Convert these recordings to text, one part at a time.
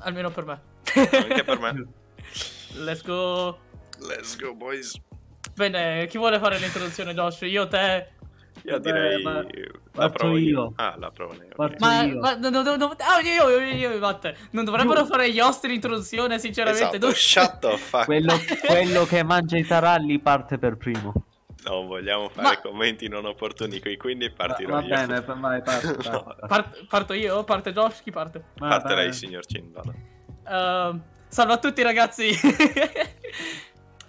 almeno per me. Anche per me. Let's go. Let's go, boys. Bene, chi vuole fare l'introduzione, Josh? Io, te. Io direi ma- la parto provo io. io. Ah, la provo io. Parto ok. Ma, io. ma no, no, no, ah, io, io, io, io, Matte. Non dovrebbero fare gli host l'introduzione, sinceramente. Esatto, Tu- shut the fuck. Quello, quello che mangia i taralli parte per primo. Non vogliamo fare Ma- commenti non opportuni qui, quindi partirò Va io. bene, vai, parti, parti, No. Part- parto io? Parte Josh? Chi parte? Vai, Parte lei, signor Chin, vada. Ehm, salve a tutti ragazzi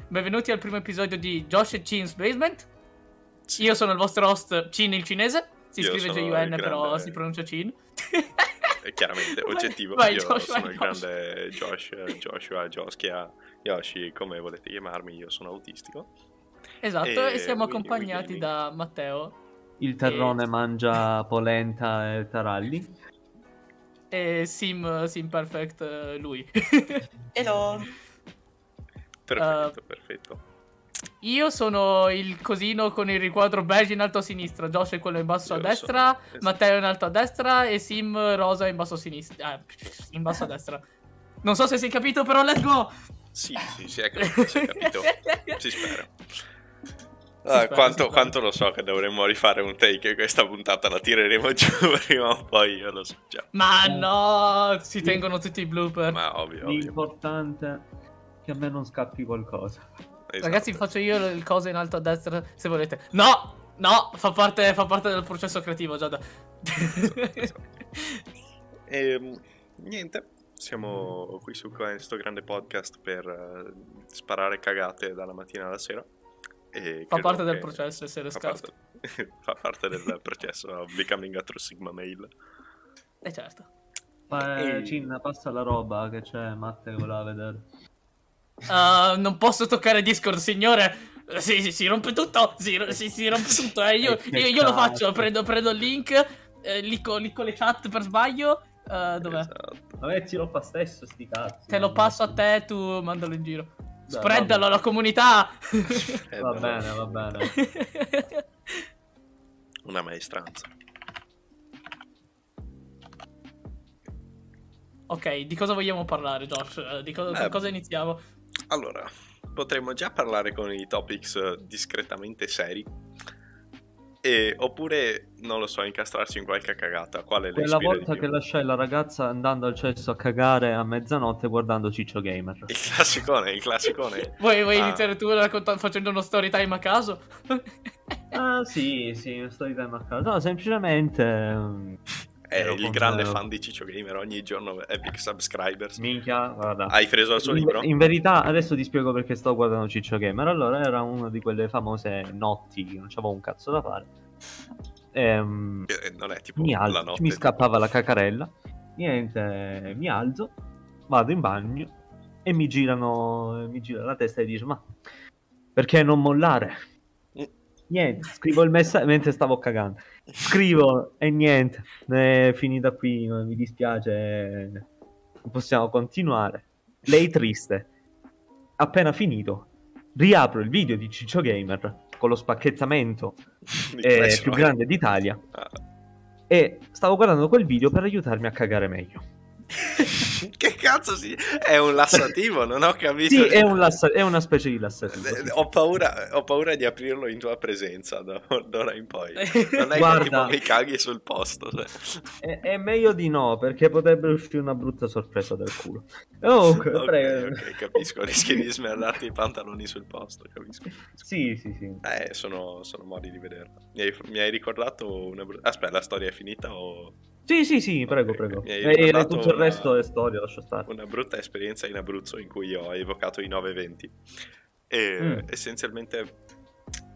Benvenuti al primo episodio di Josh e Chin's Basement Sì. Io sono il vostro host Chin il cinese Si Io scrive J-U-N il però grande- si pronuncia Chin È chiaramente oggettivo. vai, io Josh, sono vai, il Josh. grande Josh, Joshua, Joschia, Yoshi, come volete chiamarmi, io sono autistico. Esatto E e siamo accompagnati quindi- da Matteo Il terrone mangia polenta e taralli. E Sim, Sim Perfect lui Hello Perfetto, Uh, perfetto. Io sono il cosino con il riquadro beige in alto a sinistra Josh è quello in basso Io a destra sono- esatto. Matteo in alto a destra e Sim rosa in basso a sinistra. Eh, in basso a destra. Non so se si è capito, però let's go! Sì, sì, si è capito, si è capito. Si spera. Ah, spera, quanto, quanto lo so che dovremmo rifare un take questa puntata la tireremo giù prima o poi, io lo so già. Ma no, si tengono tutti i blooper. Ma ovvio. L'importante è che a me non scappi qualcosa. Esatto. Ragazzi, faccio io il coso in alto a destra se volete. No! No, fa parte, fa parte del processo creativo, Giada. esatto. Ehm, niente, siamo qui su questo grande podcast per eh, sparare cagate dalla mattina alla sera. E Fa parte del processo essere fa parte, fa parte del processo of becoming a true sigma male. Eh certo. Ma, E- Cin, passa la roba che c'è Matte che voleva vedere. Uh, non posso toccare Discord, signore. Si, si, si rompe tutto. Si, si, si rompe tutto. Eh. Io, Eh, io, io lo faccio. Prendo, prendo il link. Eh, licco, licco le chat per sbaglio. Uh, dov'è? Esatto. Vabbè, ci lo fa stesso, sti cazzi. Te lo passo a te, tu mandalo in giro. Spreadalo alla comunità. Eh, Va bene, va bene. Una maestranza. ok, di cosa vogliamo parlare, Josh? Eh, Di cosa, Beh, con cosa iniziamo? Allora, potremmo già parlare con i topics eh, discretamente seri. E, oppure, non lo so, incastrarci in qualche cagata. Quale le Quella volta che lasciai la ragazza andando al cesso a cagare a mezzanotte guardando Ciccio Gamer. Il classicone, il classicone. Vuoi, vuoi Ah. iniziare tu racconta- facendo uno story time a caso? Ah, sì, sì, sto time a casa. No, semplicemente. È ero il grande fan di Ciccio Gamer, ogni giorno Epic Subscribers. Minchia, guarda. Hai preso il suo libro? in verità, adesso ti spiego perché sto guardando Ciccio Gamer. Allora, era una di quelle famose notti che non c'avevo un cazzo da fare. Ehm, Eh, Non è tipo mi, la alzo, notte. mi scappava la cacarella. Niente, mi alzo, vado in bagno e mi girano, mi gira la testa e dice: Ma perché non mollare? Niente, scrivo il messaggio mentre stavo cagando. Scrivo e niente, è finita qui, mi dispiace, non possiamo continuare. Lei triste. Appena finito, riapro il video di Ciccio Gamer con lo spacchettamento eh, più grande d'Italia Ah. e stavo guardando quel video per aiutarmi a cagare meglio. che cazzo si... È un lassativo, non ho capito. Sì, è, un lassa- è una specie di lassativo. Sì. Ho paura, ho paura di aprirlo in tua presenza da d'ora in poi. Non è Guarda. che tipo mi caghi sul posto. cioè. È, è meglio di no, perché potrebbe uscire una brutta sorpresa dal culo. Comunque, Ok, prego. ok, capisco. Rischi di smerdarti i pantaloni sul posto, capisco. Sì, sì, sì. Eh, sono, sono modi di vederla. Mi hai, mi hai ricordato una brutta... Aspetta, la storia è finita o Sì, sì, sì, prego, prego. E ricordato tutto il resto è storia, lascio stare. una brutta esperienza in Abruzzo in cui ho evocato i 920? E Mm. essenzialmente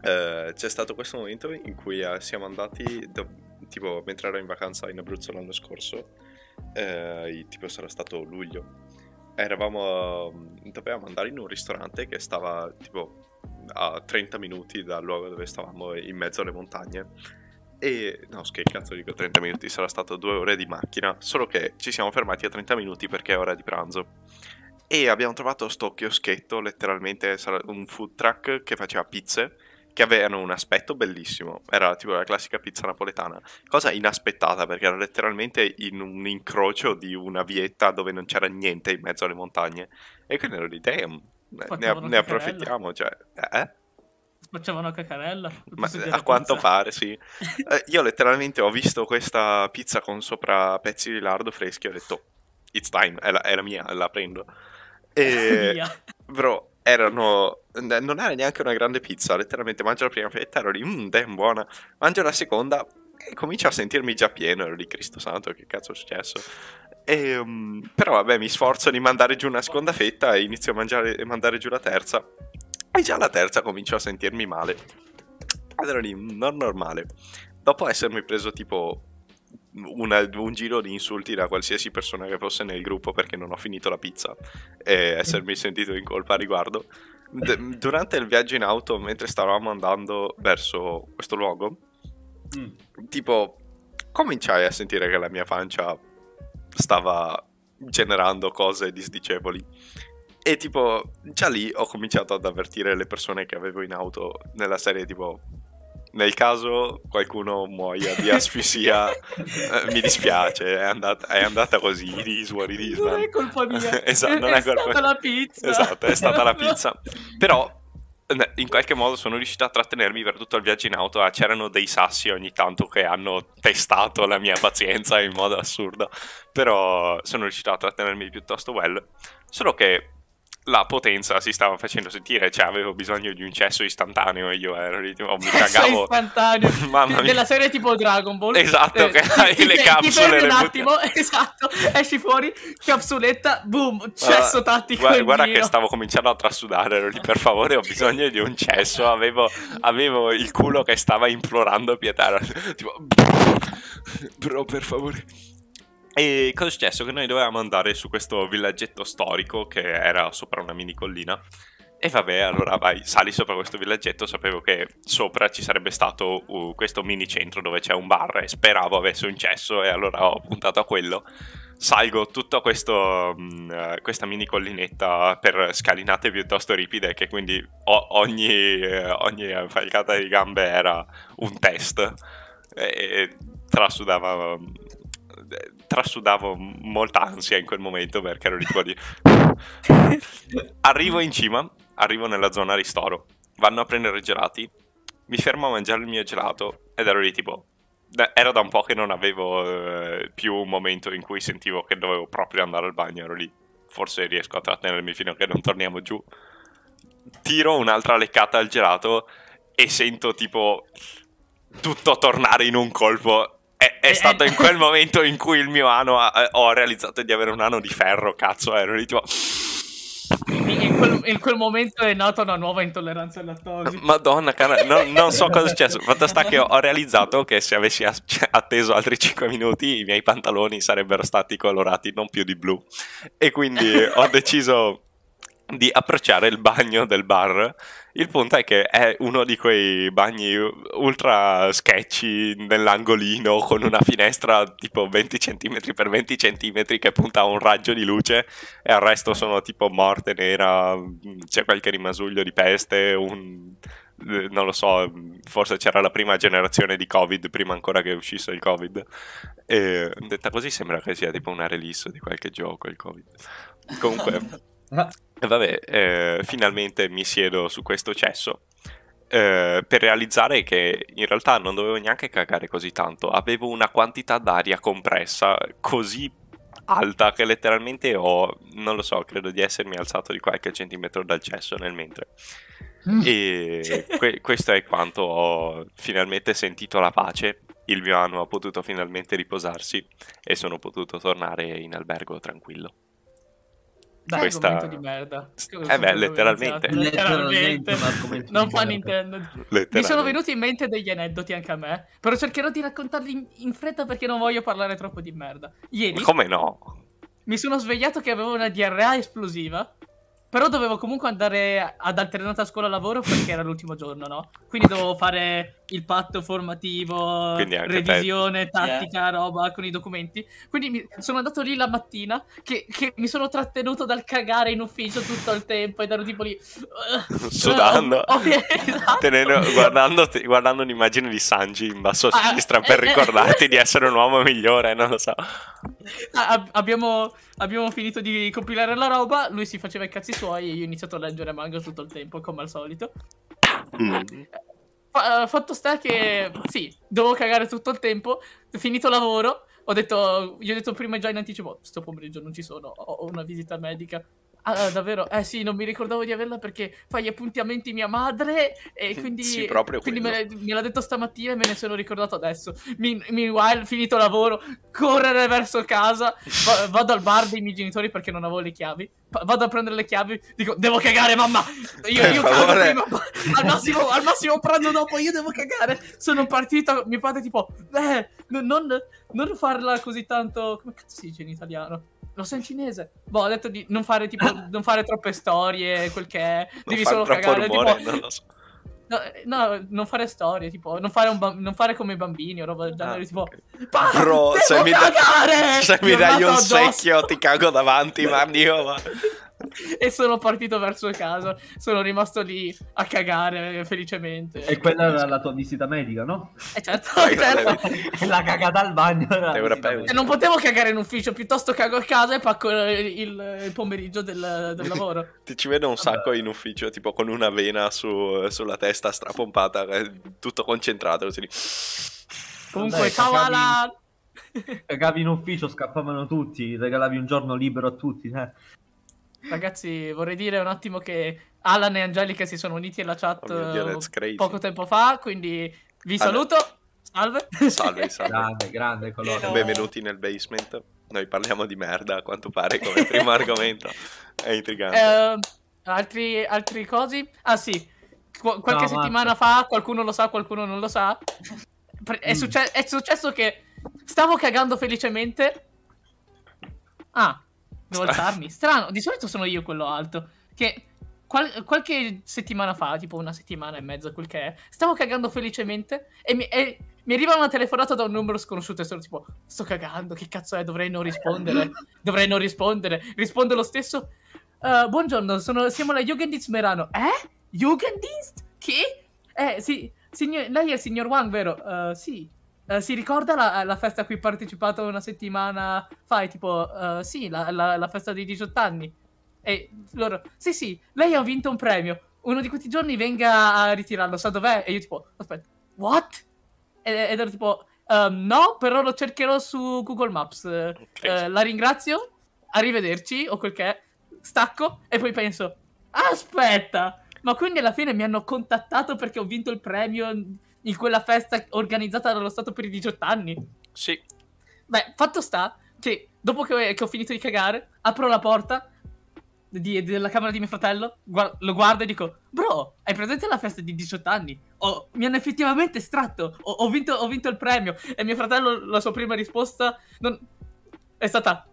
eh, c'è stato questo momento in cui eh, siamo andati, do- tipo mentre ero in vacanza in Abruzzo l'anno scorso, eh, tipo sarà stato luglio, eravamo, mm, dovevamo andare in un ristorante che stava tipo a 30 minuti dal luogo dove stavamo in mezzo alle montagne. E no, che cazzo dico 30 minuti, sarà stato due ore di macchina, solo che ci siamo fermati a 30 minuti perché è ora di pranzo. E abbiamo trovato sto chioschetto, letteralmente un food truck che faceva pizze che avevano un aspetto bellissimo. Era tipo la classica pizza napoletana. Cosa inaspettata perché era letteralmente in un incrocio di una vietta dove non c'era niente in mezzo alle montagne. E quindi ero lì, damn, ne, ne approfittiamo. Cioè, eh? Facevano cacarella. Ma dire a quanto pizza? pare, sì. Eh, io letteralmente ho visto questa pizza con sopra pezzi di lardo freschi e ho detto, it's time, è la, è la mia, la prendo. E, bro, erano... Non era neanche una grande pizza, letteralmente mangio la prima fetta, ero lì, mmm, damn, buona. Mangio la seconda e comincio a sentirmi già pieno, ero lì, Cristo santo, che cazzo è successo? E, um, però vabbè, mi sforzo di mandare giù una seconda fetta e inizio a mangiare, mandare giù la terza. E già la terza comincio a sentirmi male. Ed ero lì, "Mm, non normale. Dopo essermi preso tipo una- un giro di insulti da qualsiasi persona che fosse nel gruppo perché non ho finito la pizza e essermi sentito in colpa a riguardo. d- durante il viaggio in auto, mentre stavamo andando verso questo luogo, Mm. tipo cominciai a sentire che la mia pancia stava generando cose disdicevoli. E tipo, già lì ho cominciato ad avvertire le persone che avevo in auto nella serie tipo nel caso qualcuno muoia di asfissia, eh, mi dispiace, è andata, è andata così, it Non man. è colpa mia. Esatto, non è, è colpa stata la pizza. Esatto, è stata la pizza. Però in qualche modo sono riuscito a trattenermi per tutto il viaggio in auto. Ah, C'erano dei sassi ogni tanto che hanno testato la mia pazienza in modo assurdo. Però sono riuscito a trattenermi piuttosto well. Solo che la potenza si stava facendo sentire, cioè avevo bisogno di un cesso istantaneo e io ero lì, tipo, mi cagavo. istantaneo. Mamma mia. Della serie tipo Dragon Ball. Esatto, che ti- hai ti- le ti capsule, le un attimo, esatto. Esci fuori, capsuletta, boom, cesso Guarda- tattico guarda, guarda che stavo cominciando a trasudare, ero lì per favore, ho bisogno di un cesso, avevo, avevo il culo che stava implorando pietà, tipo bro, per favore. E cosa è successo? Che noi dovevamo andare su questo villaggetto storico che era sopra una mini collina. E vabbè, allora vai, sali sopra questo villaggetto, sapevo che sopra ci sarebbe stato uh, questo mini centro dove c'è un bar e speravo avesse un cesso e allora ho puntato a quello salgo tutta mh, eh, questa mini collinetta per scalinate piuttosto ripide che quindi o- ogni, eh, ogni falcata di gambe era un test e trasudava eh, trasudavo molta ansia in quel momento perché ero lì tipo di arrivo in cima arrivo nella zona ristoro vanno a prendere i gelati mi fermo a mangiare il mio gelato ed ero lì tipo era da un po' che non avevo eh, più un momento in cui sentivo che dovevo proprio andare al bagno, ero lì. Forse riesco a trattenermi fino a che non torniamo giù. Tiro un'altra leccata al gelato e sento tipo tutto tornare in un colpo. È, è Eh, stato eh. in quel momento in cui il mio ano ha- ho realizzato di avere un ano di ferro, cazzo, ero lì tipo... In quel, in quel momento è nata una nuova intolleranza al lattosio. Madonna, cara, non, non so cosa è successo. Fatto sta che ho, ho realizzato che se avessi cioè, atteso altri 5 minuti i miei pantaloni sarebbero stati colorati non più di blu. E quindi ho deciso di approcciare il bagno del bar. Il punto è che è uno di quei bagni ultra sketchy nell'angolino con una finestra tipo 20 cm per 20 cm che punta a un raggio di luce e al resto sono tipo morte nera, c'è qualche rimasuglio di peste, un non lo so, forse c'era la prima generazione di Covid prima ancora che uscisse il Covid. E detta così sembra che sia tipo una release di qualche gioco il Covid. Comunque, e vabbè, eh, finalmente mi siedo su questo cesso. eh, per realizzare che in realtà non dovevo neanche cagare così tanto, avevo una quantità d'aria compressa così alta che letteralmente ho, non lo so, credo di essermi alzato di qualche centimetro dal cesso nel mentre. E que- questo è quanto ho finalmente sentito la pace. Il mio anno ha potuto finalmente riposarsi e sono potuto tornare in albergo tranquillo. Dai, questa- argomento di merda. Eh beh, letteralmente. Letteralmente un argomento Non fa. Nintendo. Mi sono Letteralmente. venuti in mente degli aneddoti anche a me, però cercherò di raccontarli in, in fretta perché non voglio parlare troppo di merda. Ieri Come no? mi sono svegliato che avevo una diarrea esplosiva, però dovevo comunque andare ad alternata scuola-lavoro perché era l'ultimo giorno, no? Quindi dovevo fare il patto formativo, revisione, te- tattica, roba con i documenti. Quindi mi- sono andato lì la mattina che, che mi sono trattenuto dal cagare in ufficio tutto il tempo ed ero tipo lì Sudando. Oh, esatto. Tenendo- guardando, guardando un'immagine di Sanji in basso a Ah, sinistra per eh, eh. ricordarti di essere un uomo migliore, non lo so. Ah, ab- abbiamo, abbiamo finito di compilare la roba, lui si faceva i cazzi suoi e io ho iniziato a leggere manga tutto il tempo, come al solito. Mm. Fa- fatto sta che sì, dovevo cagare tutto il tempo. Finito lavoro, ho detto, gli ho detto prima già in anticipo: Sto pomeriggio non ci sono, ho una visita medica. Ah, davvero? Eh sì, non mi ricordavo di averla perché fa gli appuntamenti mia madre e quindi, Sì, proprio quindi me, me l'ha detto stamattina e me ne sono ricordato adesso. Min- meanwhile, finito lavoro, correre verso casa, va- vado al bar dei miei genitori perché non avevo le chiavi. Vado a prendere le chiavi, dico, devo cagare mamma! Io, Per io favore. prima, al massimo, al massimo prendo dopo, io devo cagare. Sono partito, mio padre tipo, eh, non, non, farla così tanto, come cazzo si dice in italiano? Lo so in cinese. Boh, ho detto di non fare tipo, non fare troppe storie, quel che è. Non Devi solo cagare, rumore, tipo, non lo so. No, no, non fare storie, tipo, non fare, un bam- non fare come i bambini o roba del genere, Ah, tipo, ok. "Pa, Bro, se mi, dai- cagare!" se mi dai un addosso. secchio ti cago davanti, ma Dio, ma... e sono partito verso casa. Sono rimasto lì a cagare felicemente. E quella era la tua visita medica, no? Eh, certo, Dai, certo. E la cagata al bagno E medica. non potevo cagare in ufficio, piuttosto cago a casa e pacco il, il- il pomeriggio del, del lavoro. Ti ci vedo un sacco in ufficio, tipo con una vena su- sulla testa strapompata, eh, tutto concentrato. così. Comunque, Vabbè, ciao cagavi- Alan! Cagavi in ufficio, scappavano tutti, regalavi un giorno libero a tutti. eh. Ragazzi, vorrei dire un attimo che Alan e Angelica si sono uniti alla chat Oh Dio, eh, poco tempo fa, quindi vi Allora. saluto. Salve. Salve, salve. Grande, grande colore. Benvenuti nel basement. Noi parliamo di merda, a quanto pare, come primo argomento. È intrigante. Eh, altri, altri cosi? Ah sì, Qu- qualche No, settimana fa, qualcuno lo sa, qualcuno non lo sa. È, Mm. succe- è successo che stavo cagando felicemente. Ah, devo alzarmi. Strano, di solito sono io quello alto. Che qual- qualche settimana fa, tipo una settimana e mezza, quel che è, stavo cagando felicemente e mi, e mi arriva una telefonata da un numero sconosciuto e sono tipo, sto cagando, che cazzo è? Dovrei non rispondere. Dovrei non rispondere. Rispondo lo stesso. "Eh, buongiorno, sono- siamo la Jugenddienst Merano. Eh? Jugenddienst? Che? Eh, sì, signor- lei è il signor Wang, vero? Eh, sì. Eh, si ricorda la, la festa a cui ho partecipato una settimana fa? E tipo, eh, sì, la, la- la festa dei 18 anni. E loro, sì, sì, lei ha vinto un premio. Uno di questi giorni venga a ritirarlo, sa dov'è? E io tipo, aspetta, what? Ed, ed ero tipo, "Ehm, no, però lo cercherò su Google Maps. Eh, Ok. eh, la ringrazio, arrivederci, o quel che è. Stacco e poi penso, aspetta, ma quindi alla fine mi hanno contattato perché ho vinto il premio in quella festa organizzata dallo Stato per i 18 anni? Sì, Beh, fatto sta che dopo che, ho finito di cagare, apro la porta di- della camera di mio fratello, gua- lo guardo e dico, bro, hai presente la festa di 18 anni? Oh, mi hanno effettivamente estratto, ho, ho vinto, ho vinto il premio. E mio fratello, la sua prima risposta non- è stata...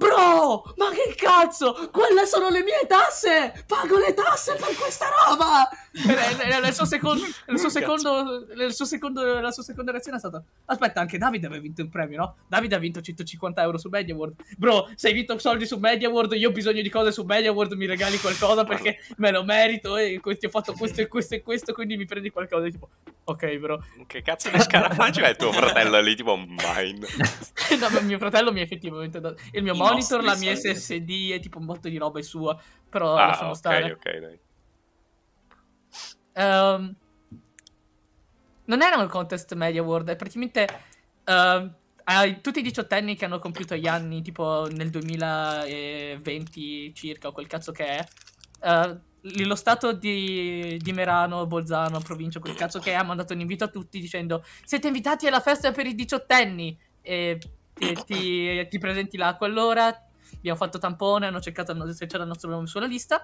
Bro, ma che cazzo? Quelle sono le mie tasse! Pago le tasse per questa roba! E le- le- le- il suo secondo, il suo secondo, il suo secondo- la sua seconda reazione è stata: Aspetta, anche Davide aveva vinto il premio, no? Davide ha vinto 150 euro su Media World. Bro, se hai vinto soldi su Media World, io ho bisogno di cose su Media World, mi regali qualcosa perché me lo merito e ti ho fatto questo e questo e questo, quindi mi prendi qualcosa. E tipo, ok, bro. che cazzo di scarafaggio è tuo fratello lì, tipo mine? no, ma mio fratello mi ha effettivamente dato il mio I monitor, la mia soldi. SSD e tipo un botto di roba è sua. Però Ah, lasciamo ok, stare. ok, dai. Ehm, non era un contest Media World, è praticamente ai tutti i diciottenni che hanno compiuto gli anni, tipo nel 2020 circa, o quel cazzo che è. eh, lo stato di, di Merano, Bolzano, provincia, quel cazzo che è, ha mandato un invito a tutti dicendo siete invitati alla festa per i diciottenni e ti, ti- ti presenti là a quell'ora. Abbiamo fatto tampone, hanno cercato se c'era il nostro nome sulla lista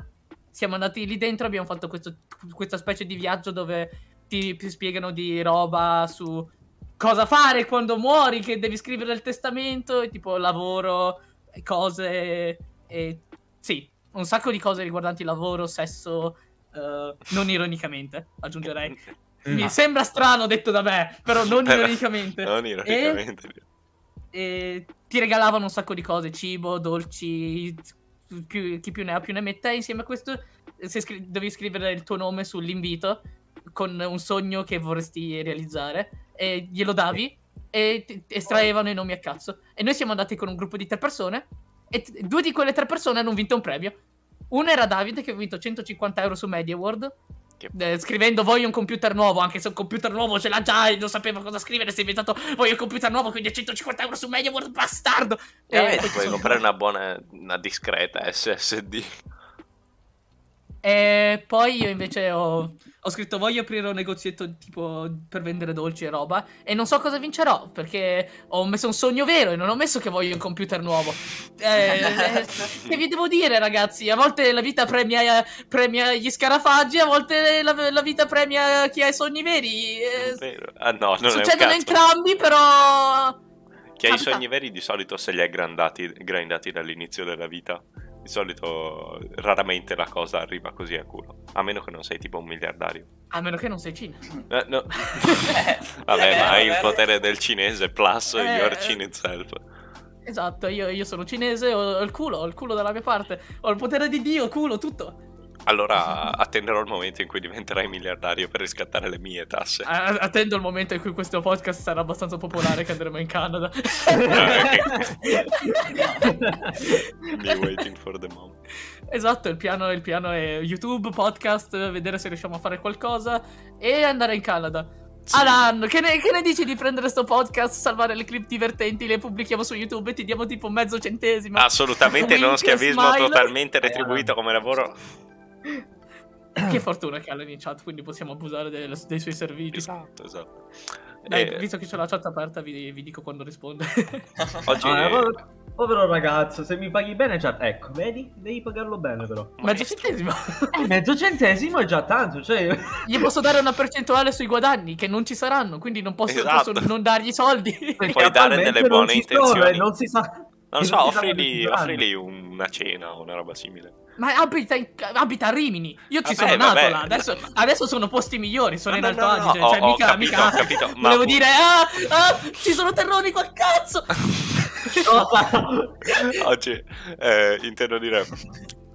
siamo andati lì dentro, abbiamo fatto questo- questa specie di viaggio dove ti, ti spiegano di roba su cosa fare quando muori, che devi scrivere il testamento, e tipo lavoro, cose, e sì, un sacco di cose riguardanti lavoro, sesso, eh, non ironicamente, aggiungerei. Mi No. sembra strano detto da me, però non ironicamente. Non ironicamente. E ti regalavano un sacco di cose, cibo, dolci, più- chi più ne ha più ne metta. Insieme a questo se scri- dovevi scrivere il tuo nome sull'invito con un sogno che vorresti realizzare e glielo davi e ti estraevano i nomi a cazzo. E noi siamo andati con un gruppo di tre persone e t- due di quelle tre persone hanno vinto un premio. Uno era Davide che ha vinto 150 euro su MediaWorld. Che- eh, scrivendo voglio un computer nuovo, anche se un computer nuovo ce l'ha già e non sapeva cosa scrivere, si è inventato voglio un computer nuovo, quindi a 150 euro su MediaWorld, bastardo! E Eh, ci puoi comprare una buona, una discreta SSD. E poi io invece ho, ho scritto voglio aprire un negozietto tipo per vendere dolci e roba e non so cosa vincerò perché ho messo un sogno vero e non ho messo che voglio un computer nuovo. Eh, eh, che vi devo dire ragazzi? A volte la vita premia, premia gli scarafaggi, a volte la, la vita premia chi ha i sogni veri. Eh? Ah no, succedono entrambi però... Chi ha i sogni veri di solito se li ha grandati, grindati dall'inizio della vita. Di solito raramente la cosa arriva così a culo. A meno che non sei tipo un miliardario. A meno che non sei Cina. Eh, no. Vabbè, eh, ma hai il potere del cinese plus Eh, your eh. chin itself. Esatto, io, io sono cinese, ho, ho il culo, ho il culo dalla mia parte, ho il potere di Dio, culo, tutto. Allora attenderò il momento in cui diventerai miliardario per riscattare le mie tasse. Attendo il momento in cui questo podcast sarà abbastanza popolare che andremo in Canada. Me waiting for the moment. esatto, il piano, il piano è YouTube, podcast, vedere se riusciamo a fare qualcosa e andare in Canada. Sì. Alan, che ne, che ne dici di prendere sto podcast, salvare le clip divertenti, le pubblichiamo su YouTube e ti diamo tipo mezzo centesimo? Assolutamente non schiavismo smile. totalmente retribuito come lavoro. Che fortuna che ha Alan in chat, quindi possiamo abusare del- dei suoi servizi. Esatto, esatto. Dai, Eh, visto che c'è la chat aperta, vi, vi dico quando risponde. oggi Ah, povero, povero ragazzo, se mi paghi bene, già... ecco, vedi? Devi pagarlo bene però. Mezzo centesimo. Eh, mezzo centesimo è già tanto, cioè... Gli posso dare una percentuale sui guadagni che non ci saranno, quindi non posso, Esatto. posso non dargli soldi. perché Puoi dare delle buone sono, intenzioni. e non si sa... Non non so, offrili, offrili una cena o una roba simile. Ma abita, in- abita a Rimini. Io ci Vabbè, sono nato vabbè. là. Adesso, adesso sono posti migliori. Sono No, in no, Alto no, no, Adige. ho- Cioè, ho mica, capito, mica. ho capito, ma Volevo pu- dire, ah, ah, ci sono terroni quel cazzo. Oggi eh, intendo dire.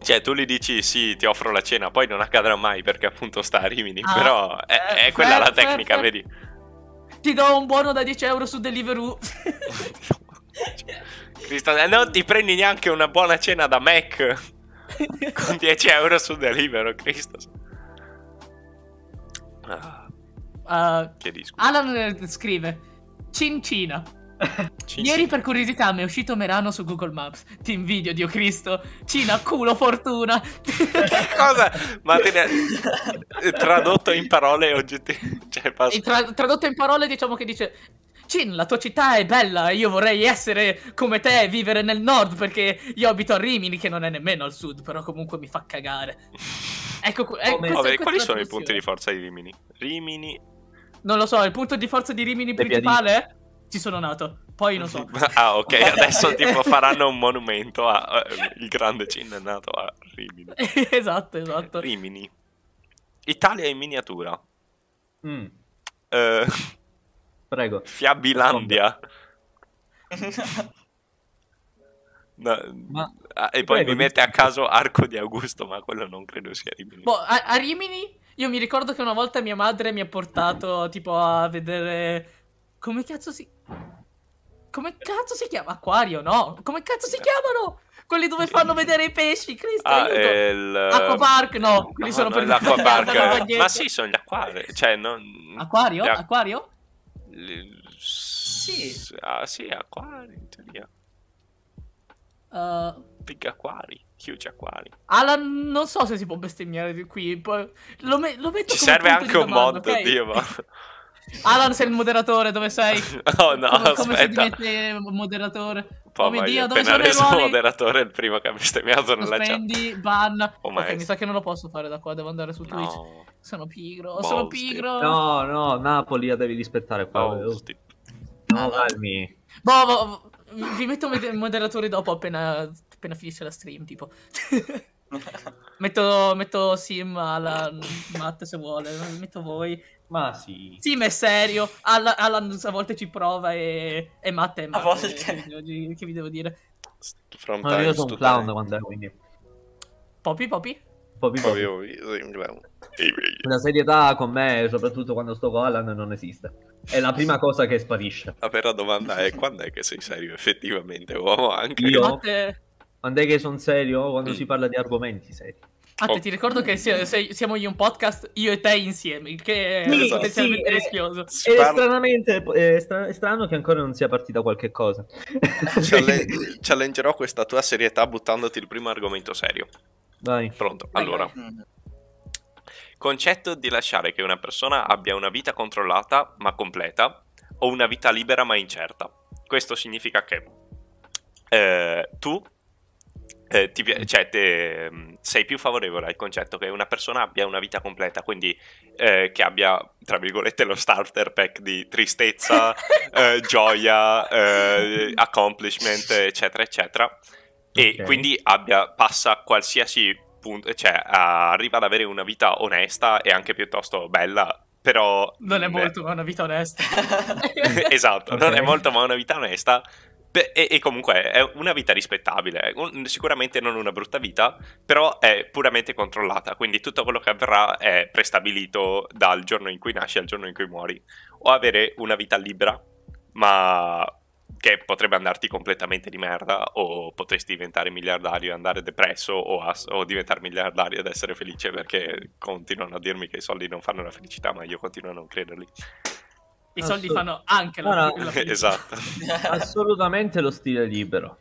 Cioè, tu gli dici sì, ti offro la cena, poi non accadrà mai perché appunto sta a Rimini. Ah, però è, è eh, quella la eh, tecnica, eh, vedi? Ti do un buono da 10 euro su Deliveroo. Cristo, eh, non ti prendi neanche una buona cena da Mac con 10 euro su Deliveroo, Cristo. Ah, disco. Alan scrive: Cincina. Ieri per curiosità mi è uscito Merano su Google Maps. Ti invidio, Dio Cristo. Cina, culo, fortuna. Che cosa? Ma te ne- tradotto in parole oggettive. Cioè, tra- tradotto in parole, diciamo che dice: Cin, la tua città è bella. Io vorrei essere come te, vivere nel nord. Perché io abito a Rimini, che non è nemmeno al sud. Però comunque mi fa cagare. Ecco, eh, questa- Vabbè, quali sono i punti di forza di Rimini? Rimini. Non lo so, il punto di forza di Rimini Le principale? Ci sono nato. Poi non so. Ah, ok, adesso tipo faranno un monumento a, a- il grande Cin è nato a Rimini. esatto, esatto. Rimini. Italia in miniatura. Mm, Eh, prego. Fiabilandia. No, Ma- ah, e poi prego, mi mette a caso Arco di Augusto, ma quello non credo sia Rimini. Boh, a, a Rimini io mi ricordo che una volta mia madre mi ha portato tipo a vedere come cazzo si Come cazzo si chiama? Acquario, no? Come cazzo si chiamano? Quelli dove fanno vedere i pesci, Cristo, Ah, il... Acquapark, no, quelli No, sono no, per l'acquapark. Ma sì, sono gli acquari. Cioè, non... Acquario? gli Acquario? Li- Sì. Ah, sì, acquari, in teoria. Uh, Big acquari, huge acquari. Alan, non so se si può bestemmiare di qui. Lo, me- lo metto Ci serve anche un mod, ok? Dio, ma... Alan, sei il moderatore, dove sei? Oh no, come, come si aspetta. diventa moderatore? Poi oh mio Dio, dove sono i reso ruoli? moderatore è il primo che ha bestemmiato nella chat. Sospendi, ban. Oh, ok, mi sa che non lo posso fare da qua, devo andare su Twitch. No, Sono pigro, Balls, sono pigro. No, no, Napoli la devi rispettare qua. oh, Oh, sti- no, calmi. Boh, boh, vi metto mod- moderatore dopo appena, appena finisce la stream, tipo. metto, metto Sim, Alan, Matt se vuole, metto voi. Ma sì. Sim è serio, Alan, Alan a volte ci prova e, e Matt è Matt. volte. Che, vi- che vi devo dire? From Ma io sono un clown time. quando ero, quindi... Poppy, Poppy? Poppy Poppy. Io sono un clown. La serietà con me, soprattutto quando sto con Alan, non esiste. È la prima cosa che sparisce. La vera domanda è quando è che sei serio effettivamente, uomo? Anche Io? Quando è che sono serio? Quando Mm. si parla di argomenti seri. Matt, Oh. ti ricordo che sia- sei- siamo in un podcast io e te insieme, il che è Sì, potenzialmente sì, rischioso. È parla- stranamente è, stra- è strano che ancora non sia partita qualche cosa. Challe- challengerò questa tua serietà buttandoti il primo argomento serio. Vai. Pronto? Vai, Allora, Mm. concetto di lasciare che una persona abbia una vita controllata ma completa o una vita libera ma incerta. Questo significa che eh, tu eh, ti cioè, te, mm, sei più favorevole al concetto che una persona abbia una vita completa, quindi eh, che abbia, tra virgolette, lo starter pack di tristezza, eh, gioia, eh, accomplishment, eccetera, eccetera. E Ok. quindi abbia, passa qualsiasi punto, cioè arriva ad avere una vita onesta e anche piuttosto bella, però... Non è molto, ma è una vita onesta. esatto, Ok. non è molto ma una vita onesta. Beh, E, e comunque è una vita rispettabile, Un- sicuramente non una brutta vita, però è puramente controllata, quindi tutto quello che avverrà è prestabilito dal giorno in cui nasci al giorno in cui muori. O avere una vita libera, ma che potrebbe andarti completamente di merda, o potresti diventare miliardario e andare depresso, o, as- o diventare miliardario ed essere felice perché continuano a dirmi che i soldi non fanno la felicità, ma io continuo a non crederli. I soldi Assolut- fanno anche la, la felicità. esatto. Assolutamente lo stile libero.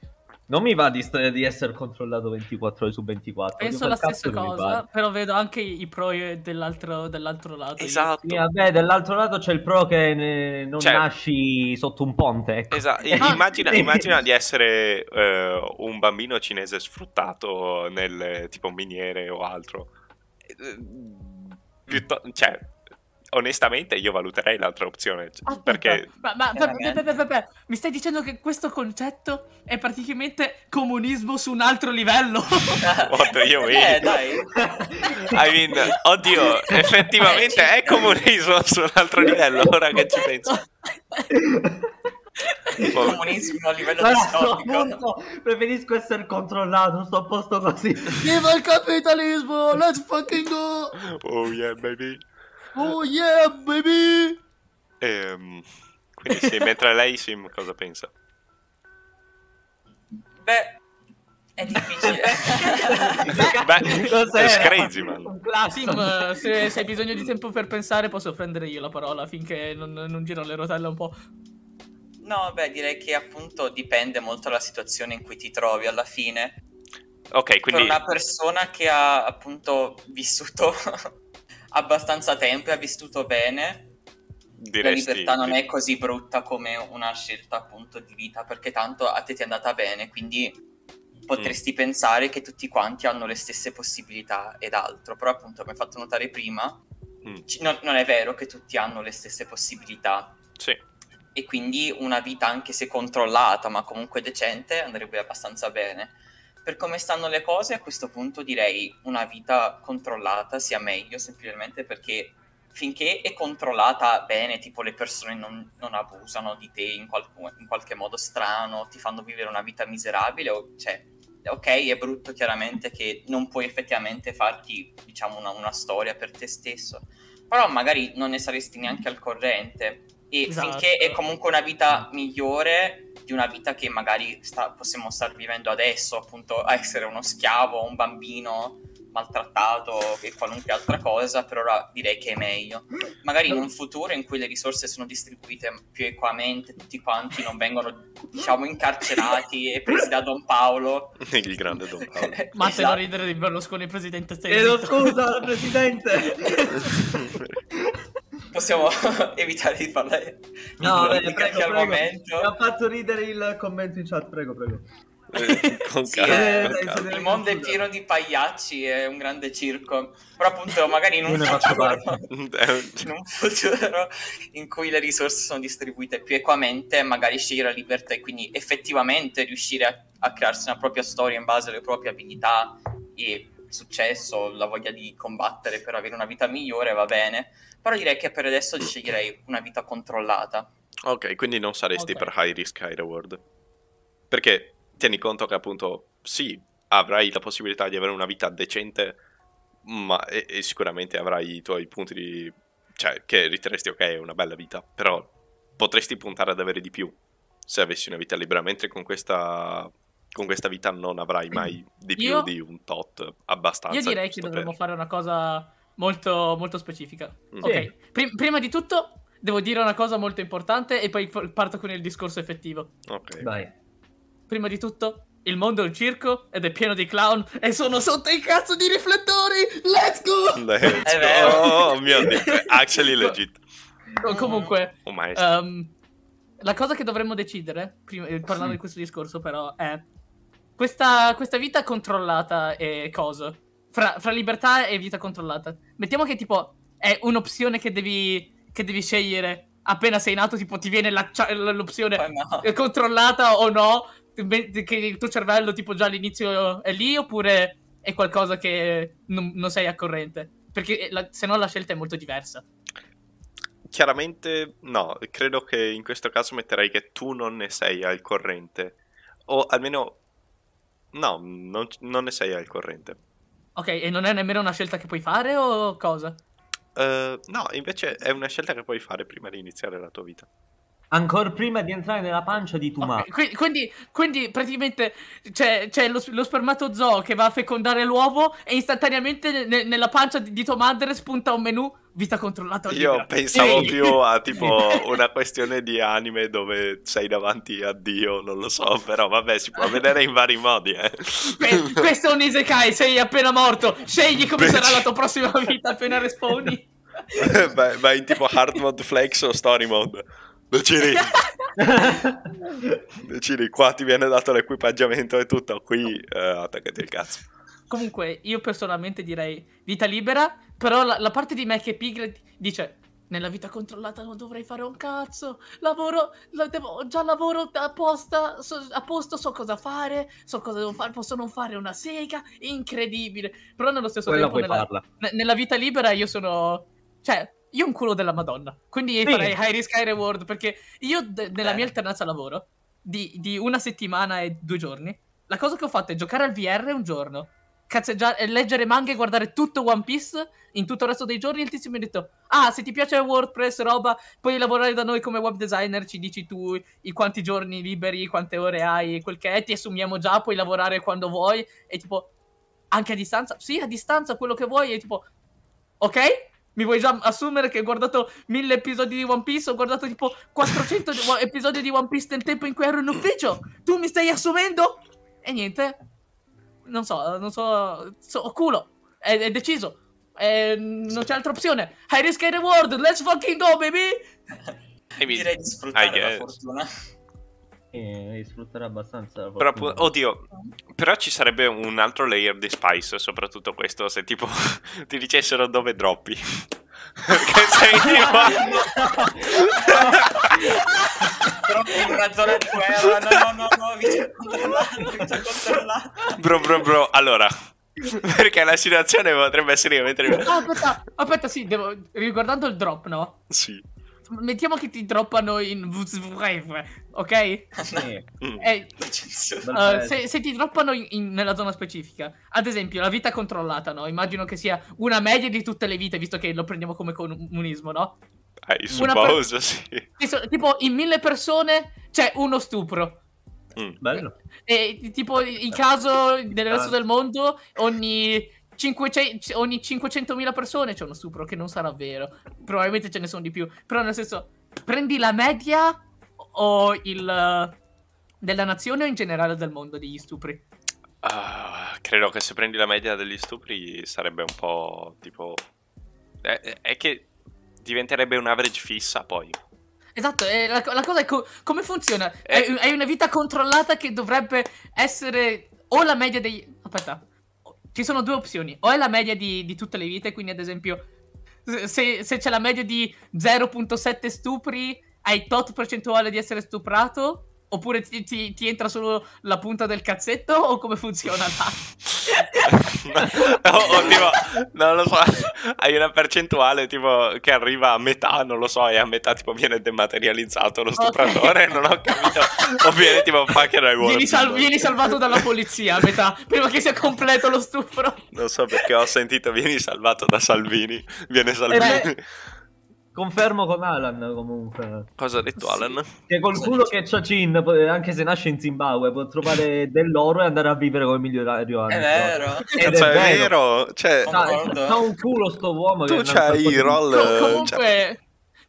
Non mi va di, st- di essere controllato 24 ore su 24. Penso la stessa cosa, però vedo anche i pro dell'altro, dell'altro lato. Esatto. Sì, vabbè, dall'altro lato c'è il pro che ne- non Cioè- nasci sotto un ponte. Ecco. Esatto, Ah. immagina, immagina di essere eh, un bambino cinese sfruttato nel tipo miniere o altro. Eh, piutto- cioè, onestamente io valuterei l'altra opzione. cioè, Aspetta, perché ma, ma- Veramente? pe- pe- pe- pe- pe- mi stai dicendo che questo concetto è praticamente comunismo su un altro livello? What do you mean? Eh, dai. I mean, oddio, effettivamente è comunismo su un altro livello, ora che ci penso. Il comunismo a livello sto distopico. appunto, preferisco essere controllato, sto a posto così. Viva il capitalismo! Let's fucking go! Oh yeah, baby. Oh yeah, baby! Ehm, quindi sì, mentre lei Sim cosa pensa? Beh, è difficile. Beh, è crazy, man. Sim, eh, se, se hai bisogno di tempo per pensare posso prendere io la parola finché non, non girano le rotelle un po'. No, beh, direi che appunto dipende molto dalla situazione in cui ti trovi alla fine. Ok, Per quindi una persona che ha appunto vissuto abbastanza tempo e ha vissuto bene, la diresti... libertà non è così brutta come una scelta appunto di vita, perché tanto a te ti è andata bene, quindi potresti pensare che tutti quanti hanno le stesse possibilità ed altro, però appunto come hai fatto notare prima, Mm, non, non è vero che tutti hanno le stesse possibilità. Sì, e quindi una vita anche se controllata ma comunque decente andrebbe abbastanza bene. Per come stanno le cose a questo punto direi una vita controllata sia meglio semplicemente perché finché è controllata bene, tipo le persone non, non abusano di te in, qualcu- in qualche modo strano, ti fanno vivere una vita miserabile, o, cioè, ok, è brutto chiaramente che non puoi effettivamente farti, diciamo, una, una storia per te stesso, però magari non ne saresti neanche al corrente. E Esatto. finché è comunque una vita migliore di una vita che magari sta- possiamo star vivendo adesso, appunto, a essere uno schiavo, un bambino maltrattato e qualunque altra cosa, per ora direi che è meglio. Magari in un futuro in cui le risorse sono distribuite più equamente, tutti quanti non vengono, diciamo, incarcerati e presi da Don Paolo. il grande Don Paolo. Ma se Esatto. non ridere di Berlusconi presidente stai Chiedo zitto. scusa, presidente. Possiamo evitare di parlare di No, beh, prego, al prego. momento. Mi ha fatto ridere il commento in chat, prego, prego. Eh, con Sì, calma, eh, con calma. Il mondo è pieno di pagliacci, è un grande circo. Però appunto magari in un futuro, in un futuro in cui le risorse sono distribuite più equamente, magari scegliere la libertà e quindi effettivamente riuscire a, a crearsi una propria storia in base alle proprie abilità e successo, la voglia di combattere per avere una vita migliore, va bene. Però direi che per adesso sceglierei una vita controllata. Ok, quindi non saresti Ok. per high risk high reward. Perché tieni conto che appunto sì, avrai la possibilità di avere una vita decente, ma e, e sicuramente avrai i tuoi punti di... cioè che riterresti ok, è una bella vita, però potresti puntare ad avere di più se avessi una vita libera, mentre con questa con questa vita non avrai mai di più Io- di un tot abbastanza. Io direi che dovremmo per- fare una cosa molto, molto specifica. Mm. Ok, prim- prima di tutto devo dire una cosa molto importante e poi parto con il discorso effettivo. Ok. Vai. Prima di tutto, il mondo è un circo ed è pieno di clown e sono sotto i cazzo di riflettori! Let's go! Let's go. Oh mio dio, actually legit. Co- Comunque, Oh ehm, la cosa che dovremmo decidere, prima, eh, parlando di questo discorso però, è questa, questa vita controllata e cosa? Fra, fra libertà e vita controllata. Mettiamo che tipo è un'opzione che devi, che devi scegliere appena sei nato, tipo ti viene la- l'opzione Poi no. controllata o no, che il tuo cervello tipo già all'inizio è lì oppure è qualcosa che non, non sei a corrente? Perché la- se no la scelta è molto diversa. Chiaramente no, credo che in questo caso metterei che tu non ne sei al corrente. O almeno... No, non, non ne sei al corrente. Ok, e non è nemmeno una scelta che puoi fare o cosa? Eh, no, invece è una scelta che puoi fare prima di iniziare la tua vita. Ancora prima di entrare nella pancia di Tuma. Ok, qui- quindi, quindi praticamente c'è, c'è lo, lo spermatozoo che va a fecondare l'uovo e istantaneamente ne- nella pancia di, di tua madre spunta un menù vita controllata libera. Io pensavo Ehi! più a tipo una questione di anime dove sei davanti a Dio, non lo so, però vabbè, si può vedere in vari modi, eh. Que- questo è un isekai, sei appena morto. Scegli come Bitch. sarà la tua prossima vita appena respawni. vai, vai in tipo hard mode flex o story mode. Decidi, decidi, qua ti viene dato l'equipaggiamento e tutto, qui eh, attaccati il cazzo. Comunque, io personalmente direi vita libera, però la, la parte di me che è pigra dice nella vita controllata non dovrei fare un cazzo, lavoro, la- devo- già lavoro apposta, so, a posto, so cosa fare, so cosa devo fare, posso non fare una sega, incredibile. Però nello stesso Quella tempo nella, nella vita libera io sono... Cioè, io un culo della madonna, quindi Sì. farei high risk, high reward, perché io de- nella Eh. mia alternanza lavoro di, di una settimana e due giorni, la cosa che ho fatto è giocare al VR un giorno, cazzeggiare, leggere manga e guardare tutto One Piece in tutto il resto dei giorni. Il tizio mi ha detto: Ah, se ti piace WordPress, roba, puoi lavorare da noi come web designer. Ci dici tu i quanti giorni liberi, quante ore hai, quel che è. Ti assumiamo già, puoi lavorare quando vuoi. E tipo, anche a distanza? Sì, a distanza, quello che vuoi. E tipo, ok? Mi vuoi già assumere che ho guardato mille episodi di One Piece? Ho guardato tipo 400 di- episodi di One Piece nel tempo in cui ero in ufficio? Tu mi stai assumendo? E niente. Non so, non so. so ho culo. È, è deciso. Eh, non c'è altra opzione. High risk high reward. Let's fucking go, baby. I Direi di I sfruttare la fortuna. Devi sfruttare abbastanza la Però, oddio, però ci sarebbe un altro layer di spice, soprattutto questo, se tipo ti dicessero dove droppi. Perché sei Però in una zona di guerra, no, no, no, no, controllata, vita controllata. Bro, bro, bro, allora... Perché la situazione potrebbe essere mentre... Ah, aspetta, aspetta, sì, devo. Riguardando il drop, no? Sì. Mettiamo che ti droppano in ok? Sì. Eh, Uh, se, se ti droppano in- in- nella zona specifica, ad esempio, la vita controllata, no? Immagino che sia una media di tutte le vite, visto che lo prendiamo come comunismo, no? I Una suppose, sì. Ci sono- Tipo, in mille persone c'è uno stupro. Mm. Bello. E tipo, in caso del resto del mondo, ogni, 500 ogni 500.000 persone c'è uno stupro, che non sarà vero. Probabilmente ce ne sono di più. Però, nel senso, prendi la media o il... uh, della nazione o in generale del mondo degli stupri? Ah, credo che se prendi la media degli stupri sarebbe un po' tipo... È, è che diventerebbe un average fissa poi. Esatto, e la, la cosa è co- come funziona? Eh. Hai, hai una vita controllata che dovrebbe essere o la media dei... Aspetta, ci sono due opzioni. O è la media di, di tutte le vite, quindi ad esempio se, se c'è la media di 0.7 stupri, hai tot percentuale di essere stuprato? Oppure ti, ti- ti entra solo la punta del cazzetto? O come funziona là? o, tipo, non lo so, hai una percentuale tipo che arriva a metà, non lo so, e a metà tipo viene dematerializzato lo stupratore, non ho capito. O viene tipo fucking I Vieni, sal- vieni salvato dalla polizia a metà, prima che sia completo lo stupro. Non so perché ho sentito vieni salvato da Salvini. Viene Salvini. Eh, Confermo con Alan comunque. Cosa ha detto Alan? Che col culo che c'ha Chin, anche se nasce in Zimbabwe, può trovare dell'oro e andare a vivere come milionario. È vero. Cazzo, è è vero. vero. Cioè. Ha un culo sto uomo. tu c'hai i roll... Cioè, comunque,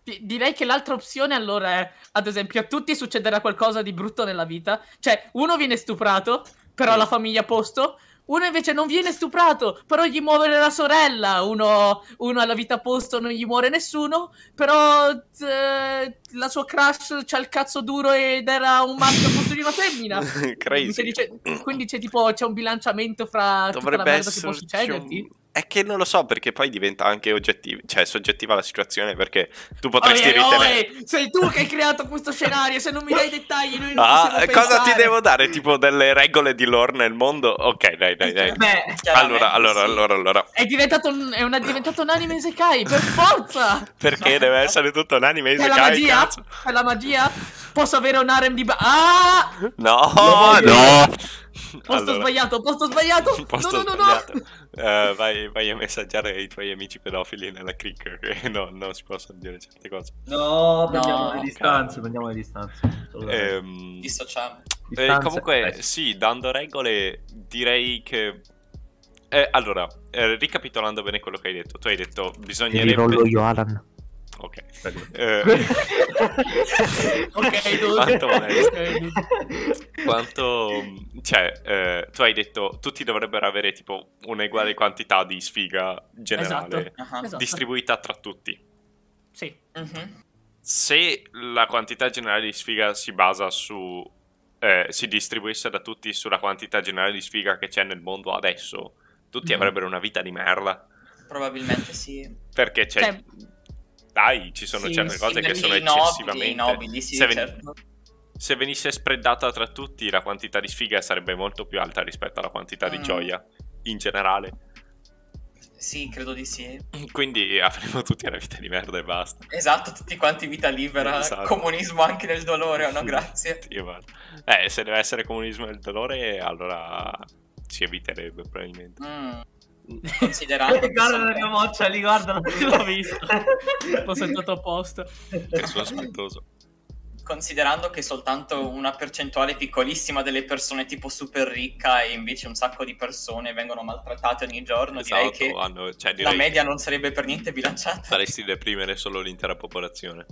di- direi che l'altra opzione allora è, ad esempio, a tutti succederà qualcosa di brutto nella vita. Cioè, uno viene stuprato, però la famiglia a posto. Uno invece non viene stuprato, però gli muore la sorella. Uno, uno ha la vita a posto, non gli muore nessuno. Però eh, la sua crush c'ha il cazzo duro ed era un maschio a posto di una femmina. Crazy. Quindi c'è, quindi c'è tipo c'è un bilanciamento fra tutta la Dovrebbe merda che può succederti. un... È che non lo so, perché poi diventa anche oggettiva, cioè soggettiva la situazione, perché tu potresti Oye, ritenere... oye, sei tu che hai creato questo scenario, se non mi dai dettagli noi non Ah, possiamo cosa ti pensare. devo dare? Tipo delle regole di lore nel mondo? Ok, dai, dai, dai. Beh, Allora, allora, sì. allora, allora. È diventato un, è una, è diventato un anime Isekai, per forza! Perché deve essere tutto un anime È la isekai, magia? cazzo? È la magia? Posso avere un harem di... Ba- ah! No, no. Posto Allora, sbagliato, posto sbagliato! posto no, no, no, no! Eh, vai, vai a messaggiare i tuoi amici pedofili nella click che no, non si possono dire certe cose. no, prendiamo No, le distanze, prendiamo le distanze. Ehm, Dissociamo. eh, comunque, eh. sì, dando regole, direi che... Eh, allora, eh, ricapitolando bene quello che hai detto, tu hai detto bisognerebbe... io, Alan. Ok. Eh, Ok. Quanto onesto. Ok, dude. quanto... Cioè, eh, tu hai detto tutti dovrebbero avere tipo una uguale quantità di sfiga generale Esatto. Esatto. distribuita tra tutti. Sì. Mhm. Se la quantità generale di sfiga si basa su... eh, si distribuisse da tutti sulla quantità generale di sfiga che c'è nel mondo adesso, tutti Mhm. avrebbero una vita di merda. Probabilmente sì. Perché c'è... Cioè- Dai, ci sono Sì, certe cose che sono nobili, eccessivamente... nobili, sì, se, ven- certo. se venisse spreadata tra tutti, la quantità di sfiga sarebbe molto più alta rispetto alla quantità di Mm. gioia in generale. Sì, credo di sì. Quindi avremo tutti una vita di merda e basta. Esatto, tutti quanti vita libera, Esatto. comunismo anche nel dolore, no grazie. Eh, se deve essere comunismo del dolore, allora si eviterebbe probabilmente. Mm. Considerando che Guarda la mia moccia lì, guarda. L'ho visto. L'ho sentato a posto. Che sospettoso. considerando che soltanto una percentuale piccolissima delle persone tipo super ricca e invece un sacco di persone vengono maltrattate ogni giorno, direi Esatto, che hanno- cioè, la direi media non sarebbe per niente bilanciata. faresti deprimere solo l'intera popolazione.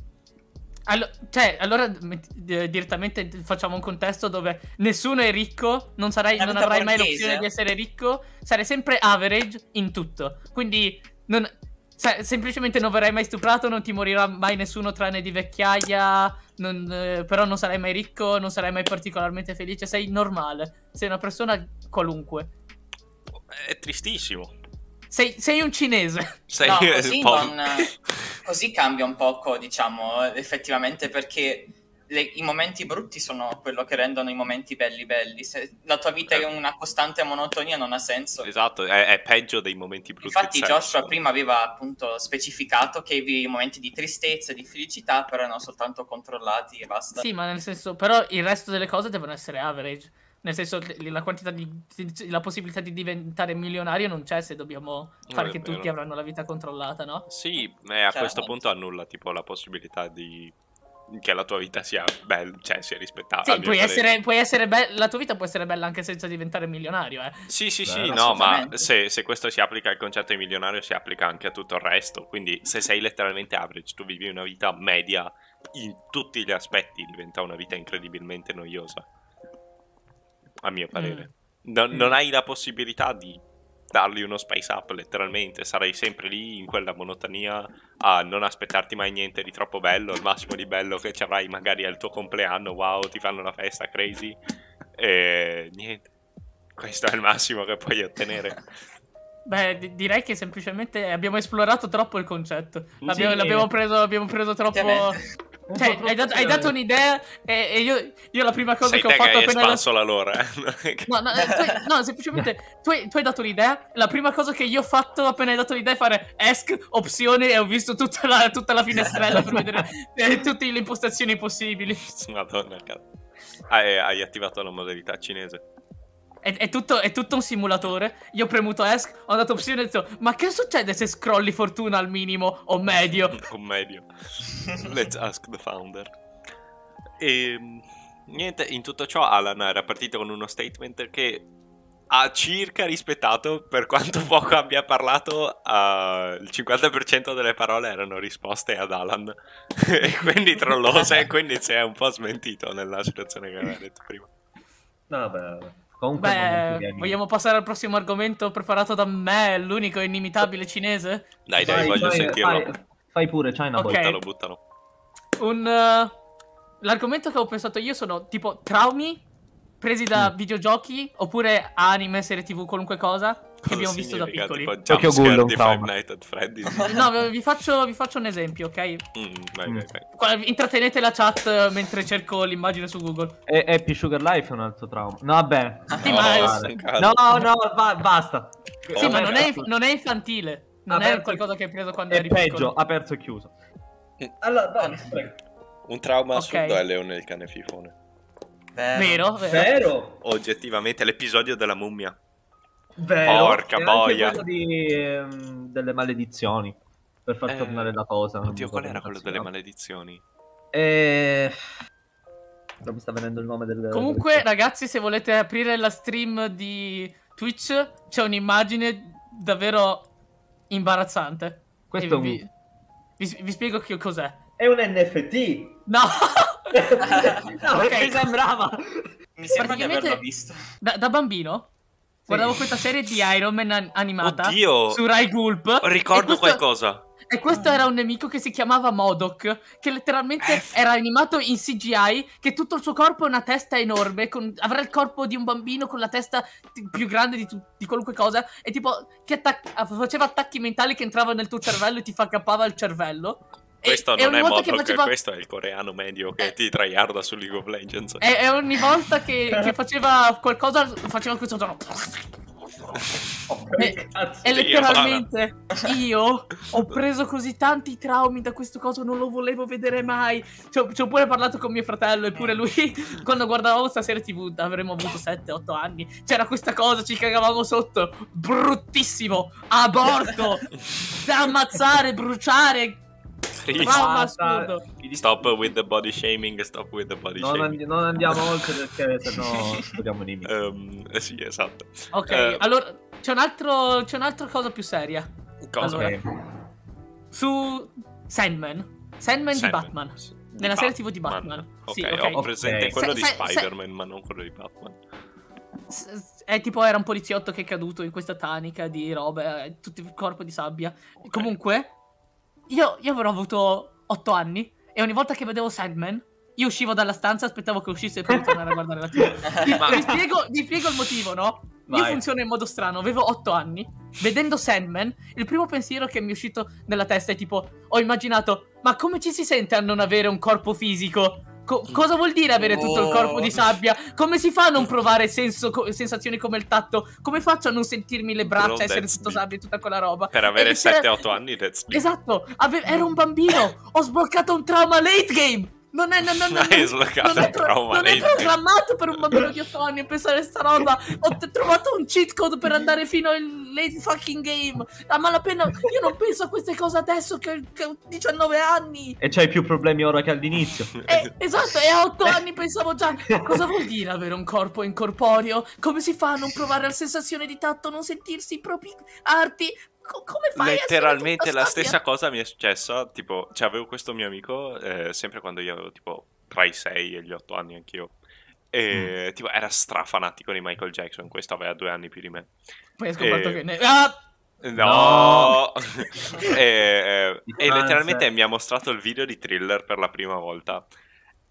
Allo- cioè, allora di- direttamente facciamo un contesto dove nessuno è ricco, non, sarai, non avrai mai borghese. l'opzione di essere ricco, sarai sempre average in tutto. Quindi non- sa- semplicemente non verrai mai stuprato, non ti morirà mai nessuno tranne di vecchiaia, non- eh, però non sarai mai ricco, non sarai mai particolarmente felice, sei normale, sei una persona qualunque. È tristissimo. Sei, sei un cinese. Sei No, così, po- non- così cambia un poco, diciamo, effettivamente, perché le- i momenti brutti sono quello che rendono i momenti belli belli. Se la tua vita è una costante monotonia non ha senso. Esatto, è, è peggio dei momenti brutti. Infatti stessi. Joshua prima aveva appunto specificato che i momenti di tristezza e di felicità però erano soltanto controllati e basta. Sì, ma nel senso, però il resto delle cose devono essere average. Nel senso, la quantità di. la possibilità di diventare milionario non c'è se dobbiamo fare che vero. tutti avranno la vita controllata, no? Sì, e a Chiaramente. questo punto annulla tipo la possibilità di che la tua vita sia bella, cioè sia rispettata. Sì, puoi essere, puoi essere be- la tua vita può essere bella anche senza diventare milionario, eh. Sì, sì, sì, Bello. no, ma se, se questo si applica al concetto di milionario, si applica anche a tutto il resto. Quindi, se sei letteralmente average, tu vivi una vita media in tutti gli aspetti, diventa una vita incredibilmente noiosa. A mio parere. Non, non hai la possibilità di dargli uno space up, letteralmente. Sarai sempre lì in quella monotonia a non aspettarti mai niente di troppo bello. Il massimo di bello che ci avrai magari al tuo compleanno, wow, ti fanno la festa crazy. E niente. Questo è il massimo che puoi ottenere. Beh, di- direi che semplicemente abbiamo esplorato troppo il concetto. L'abbiamo, Sì. l'abbiamo preso, abbiamo preso troppo. Cioè, hai dato, troppo hai dato un'idea e, e io, io la prima cosa Sei che ho te che fatto hai appena... espanso la lore. No, no, eh, tu no, semplicemente tu hai, tu hai dato l'idea. La prima cosa che io ho fatto appena hai dato l'idea è fare ESC, opzione, e ho visto tutta la, tutta la finestrella per vedere eh, tutte le impostazioni possibili. Madonna, cazzo. Ah, hai attivato la modalità cinese. È, è tutto, è tutto un simulatore. Io ho premuto ESC, ho dato opzione e ho detto: Ma che succede se scrolli fortuna al minimo o medio? O meglio. Let's ask the founder. E niente, in tutto ciò Alan era partito con uno statement che ha circa rispettato, per quanto poco abbia parlato, eh, il 50% delle parole erano risposte ad Alan. e quindi trollose, e quindi si è un po' smentito nella situazione che aveva detto prima. No, vabbè, vabbè. Comunque Beh, vogliamo passare al prossimo argomento preparato da me, l'unico inimitabile cinese? Dai, dai, Vai, voglio vai, sentirlo. Fai, fai pure, China Ok. Boy. Buttalo, buttalo. Un. eh, l'argomento che ho pensato io sono tipo traumi presi da Mm. videogiochi oppure anime, serie tv, qualunque cosa che Cosa abbiamo visto da piccoli. Ghoul, un di trauma. Five Nights at Freddy's. No, vi faccio, vi faccio un esempio, ok? Mm, vai, Mm. vai, vai. Intrattenete la chat eh, mentre cerco l'immagine su Google. E Happy Sugar Life è un altro trauma. No, vabbè. Sì, No, ma è- sto calmo. No, no, ba- basta. Sì, Oh, ma non è, non è infantile. Non è Aperto- qualcosa che hai preso quando È eri peggio, piccolo. aperto e chiuso. Allora, dai, prego. Un trauma Ok. assurdo è Leone il cane fifone. Vero, vero. Vero? Oggettivamente, l'episodio della mummia. Vero. Porca boia. di, ehm, delle maledizioni. Per far Eh, tornare la cosa. Oddio, qual era quello delle maledizioni? Eh... Non mi sta venendo il nome del... Comunque, del- ragazzi, se volete aprire la stream di Twitch, c'è un'immagine davvero imbarazzante. Questo è un... vi, vi- vi spiego che cos'è. È un NFT! No! no, Ok. mi sembrava! Mi sembra di Praticamente- averlo visto. Da, da bambino guardavo questa serie di Iron Man an- animata Oddio! su Rai Gulp. Ricordo e questo- qualcosa. E questo era un nemico che si chiamava Modok, che letteralmente Eh. era animato in CGI, che tutto il suo corpo è una testa enorme, con- avrà il corpo di un bambino con la testa ti- più grande di, tu- di qualunque cosa, e tipo che attac- faceva attacchi mentali che entravano nel tuo cervello e ti cappava il cervello. Questo e non è Modok, faceva- questo è il coreano medio che Eh. ti tryharda su League of Legends. E, e ogni volta che, che faceva qualcosa, faceva questo tono. E-. E Sì, letteralmente io ho preso così tanti traumi da questo coso, non lo volevo vedere mai. Ci ho, ci ho pure parlato con mio fratello, eppure lui, quando guardavamo sta serie TV, avremmo avuto 7-8 anni. C'era questa cosa, ci cagavamo sotto. Bruttissimo, aborto, da ammazzare, bruciare. Trauma Basta. assurdo. Stop with the body shaming, stop with the body Non, shaming. and- non andiamo oltre perché sennò i nemici. Eh, sì, esatto. Ok, Eh. allora c'è un altro, c'è un'altra cosa più seria. Cosa? Allora, Ok. Su Sandman. Sandman di Sandman. Batman. S- di Nella serie TV di Batman. Ok, Sì, ho ok. presente Ok. quello Se- di se- se- Spider-Man, ma non quello di Batman. È tipo era un poliziotto che è caduto in questa tanica di robe, eh, tutto il corpo di sabbia. Comunque, io, io avrò avuto 8 anni e ogni volta che vedevo Sandman, io uscivo dalla stanza, aspettavo che uscisse per tornare a guardare la TV. Vi, vi spiego, vi spiego il motivo, no? Io Vai. funziono in modo strano, avevo 8 anni, vedendo Sandman, il primo pensiero che mi è uscito nella testa è tipo, ho immaginato, ma come ci si sente a non avere un corpo fisico? Co- cosa vuol dire avere tutto il corpo di sabbia? Come si fa a non provare senso- co- sensazioni come il tatto? Come faccio a non sentirmi le braccia, essere tutto sabbia e tutta quella roba? Per avere E c'era- 7-8 anni, that's deep. Esatto, ave- ero un bambino, ho sbloccato un trauma late game. Non è, non, non, non, Hai sbloccato non è trauma non è programmato per un bambino di 8 anni a pensare a sta roba. Ho t- trovato un cheat code per andare fino al late fucking game. A malapena, io non penso a queste cose adesso che, che ho 19 anni. E c'hai più problemi ora che all'inizio. Eh, esatto, e a 8 anni pensavo già cosa vuol dire avere un corpo incorporeo? Come si fa a non provare la sensazione di tatto, non sentirsi i propri arti? Co- come fai Letteralmente la stessa cosa mi è successa. Tipo, cioè, avevo questo mio amico, eh, sempre quando io avevo tipo tra i 6 e gli 8 anni anch'io. E tipo, era strafanatico di Michael Jackson. Questo aveva due anni più di me. Poi hai scoperto Eh, che ne... Ah! No! e, e- e Distanze. letteralmente mi ha mostrato il video di thriller per la prima volta.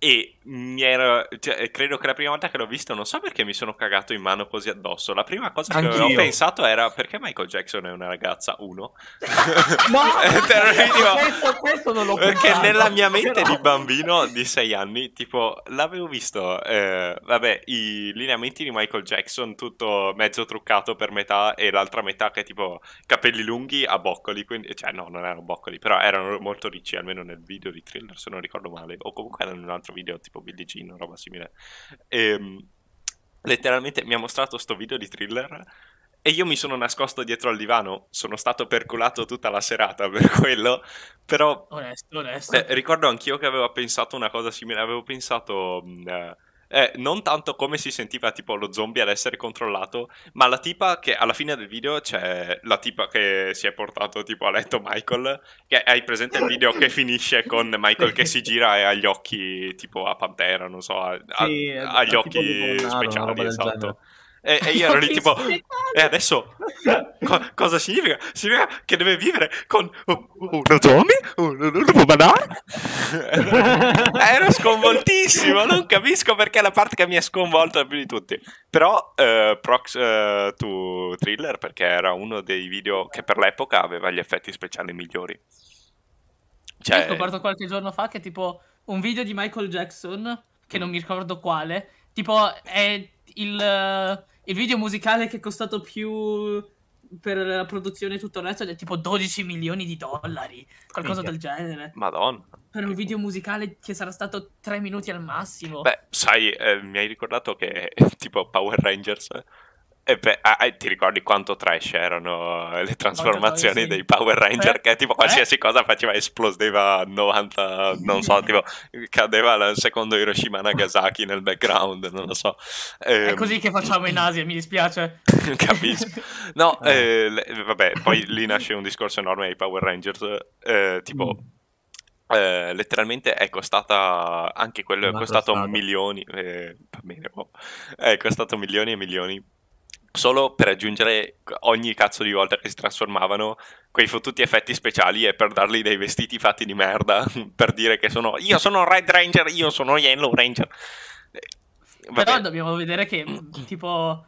E mi ero, cioè, credo che la prima volta che l'ho visto, non so perché mi sono cagato in mano così addosso. La prima cosa che Anch'io. avevo pensato era perché Michael Jackson è una ragazza, uno. No, Terribile. questo, questo non l'ho Perché pensato. nella mia mente di bambino di 6 anni, tipo, l'avevo visto, eh, vabbè, i lineamenti di Michael Jackson, tutto mezzo truccato per metà e l'altra metà che tipo capelli lunghi a boccoli, quindi, cioè no, non erano boccoli, però erano molto ricci, almeno nel video di Thriller, se non ricordo male, o comunque in un altro video tipo Billie Jean roba simile. Ehm, letteralmente mi ha mostrato sto video di Thriller e io mi sono nascosto dietro al divano, sono stato percolato tutta la serata per quello, però Onesto, onesto. eh, ricordo anch'io che avevo pensato una cosa simile, avevo pensato mh, eh, non tanto come si sentiva tipo lo zombie ad essere controllato, ma la tipa che alla fine del video c'è la tipa che si è portato tipo a letto Michael, che hai presente il video che finisce con Michael che si gira e ha gli occhi tipo a pantera, non so, ha, Sì, ha gli occhi speciali, esatto. genere. E, e io ero lì tipo, e adesso Co- cosa significa? Significa che deve vivere con uno zombie? Un, un lupo banale? Ero sconvoltissimo, non capisco perché è la parte che mi ha sconvolto più di tutti. Però eh, Prox eh, to Thriller perché era uno dei video che per l'epoca aveva gli effetti speciali migliori. Io ho Cioè, scoperto qualche giorno fa che tipo un video di Michael Jackson, che non mi ricordo quale, tipo è il, eh, il video musicale che è costato più per la produzione e tutto il resto è tipo 12 milioni di dollari, qualcosa Minchia. del genere. Madonna. Per un video musicale che sarà stato 3 minuti al massimo. Beh, sai, eh, mi hai ricordato che tipo Power Rangers. E beh, ah, eh, ti ricordi quanto trash erano le trasformazioni dei Power Ranger? Eh, Che tipo qualsiasi cosa faceva esplodeva 90, non so, tipo cadeva il secondo Hiroshima Nagasaki nel background, non lo so. è Ehm, così che facciamo in Asia, mi dispiace. Capisco. No, eh, le- vabbè, poi lì nasce un discorso enorme ai Power Rangers. eh, tipo, eh, letteralmente è costata anche quello, è costato milioni. eh, bene, boh. è costato milioni e milioni. Solo per aggiungere ogni cazzo di volta che si trasformavano quei fottuti effetti speciali e per dargli dei vestiti fatti di merda per dire che sono io sono Red Ranger, io sono Yellow Ranger. Eh, vabbè. Però dobbiamo vedere che tipo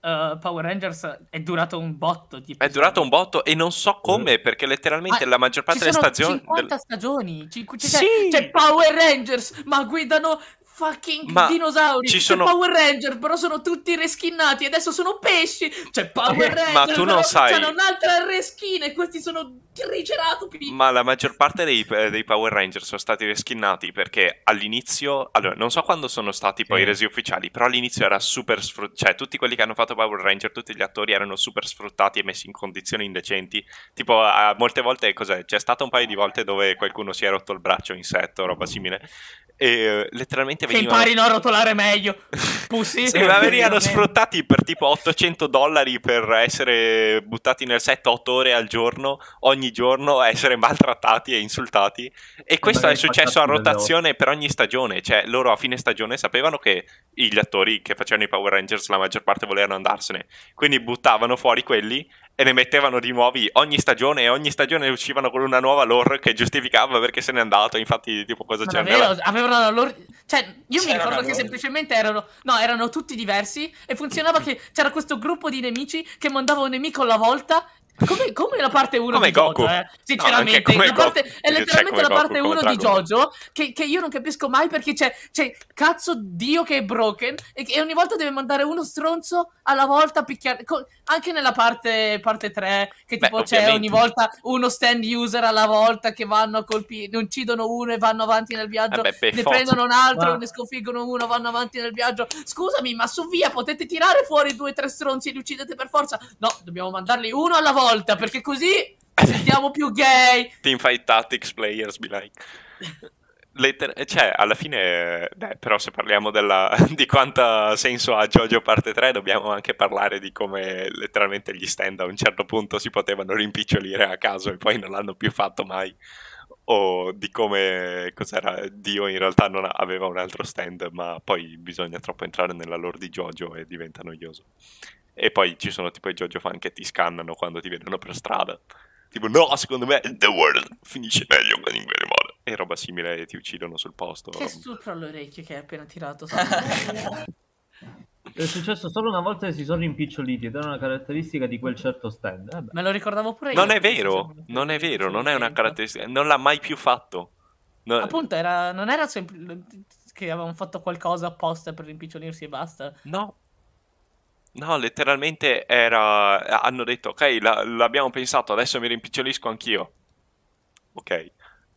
eh, Power Rangers è durato un botto. Tipo, È durato un botto e non so come, perché letteralmente Ma la maggior parte delle stagioni... 50 del- stagioni. cinque- c'è, Sì! c'è Power Rangers, ma guidano fucking Ma dinosauri. ci C'è sono- Power Ranger, però sono tutti reskinnati. Adesso sono pesci. C'è Power Ranger, Ma tu non sai- C'hanno un'altra reskin e questi sono triceratopi. Ma la maggior parte dei, eh, dei Power Ranger sono stati reskinnati perché all'inizio, allora non so quando sono stati poi resi ufficiali, però all'inizio era super sfruttato, cioè tutti quelli che hanno fatto Power Ranger, tutti gli attori erano super sfruttati e messi in condizioni indecenti. Tipo, a- molte volte cos'è? C'è stato un paio di volte dove qualcuno si è rotto il braccio insetto, roba simile, e letteralmente Che venivano... imparino a rotolare meglio. Pussy. Sì, ma venivano sfruttati per tipo 800 dollari per essere buttati nel set 8 ore al giorno, ogni giorno, a essere maltrattati e insultati. E questo è magari successo a rotazione per ogni stagione. Cioè, loro a fine stagione sapevano che gli attori che facevano i Power Rangers la maggior parte volevano andarsene. Quindi buttavano fuori quelli e ne mettevano di nuovi ogni stagione e ogni stagione uscivano con una nuova lore che giustificava perché se n'è andato. Infatti, tipo, cosa c'era? davvero? Avevano la loro... Cioè, io mi C'era ricordo una che semplicemente erano... No, erano tutti diversi e funzionava che c'era questo gruppo di nemici che mandava un nemico alla volta... Come, come la parte 1 Come di Goku. Jojo, eh? Sinceramente, la parte- è Cioè, letteralmente la parte come 1 di Dragon Ball. Jojo che, che io non capisco mai perché c'è, c'è cazzo Dio che è broken e, che ogni volta deve mandare uno stronzo alla volta a picchiare... co- anche nella parte, parte 3 che Beh, tipo c'è ovviamente. ogni volta uno stand user alla volta che vanno a colpire, uccidono uno e vanno avanti nel viaggio, Vabbè, per ne forza. prendono un altro, Ma- ne sconfiggono uno, vanno avanti nel viaggio. Scusami, ma su via potete tirare fuori due o tre stronzi e li uccidete per forza? No, dobbiamo mandarli uno alla volta perché così sentiamo più gay. Teamfight Tactics Players be like. Letter- cioè, alla fine, beh, però se parliamo della- di quanta senso ha JoJo parte 3, dobbiamo anche parlare di come letteralmente gli stand a un certo punto si potevano rimpicciolire a caso e poi non l'hanno più fatto mai. O di come Dio in realtà non aveva un altro stand, ma poi bisogna troppo entrare nella lore di JoJo e diventa noioso. E poi ci sono tipo i JoJo fan che ti scannano quando ti vedono per strada. Tipo, no, secondo me The World finisce meglio con in quelle modo. E roba simile ti uccidono sul posto. Che stupro all'orecchio che hai appena tirato. È successo solo una volta che si sono rimpiccioliti ed era una caratteristica di quel certo stand. Vabbè. Me lo ricordavo pure io. Non è vero, non è vero, non è una caratteristica, non l'ha mai più fatto. No- Appunto, era, non era sempre che avevano fatto qualcosa apposta per rimpicciolirsi e basta. No. No, letteralmente era... Hanno detto, ok, la- l'abbiamo pensato, adesso mi rimpicciolisco anch'io. Ok.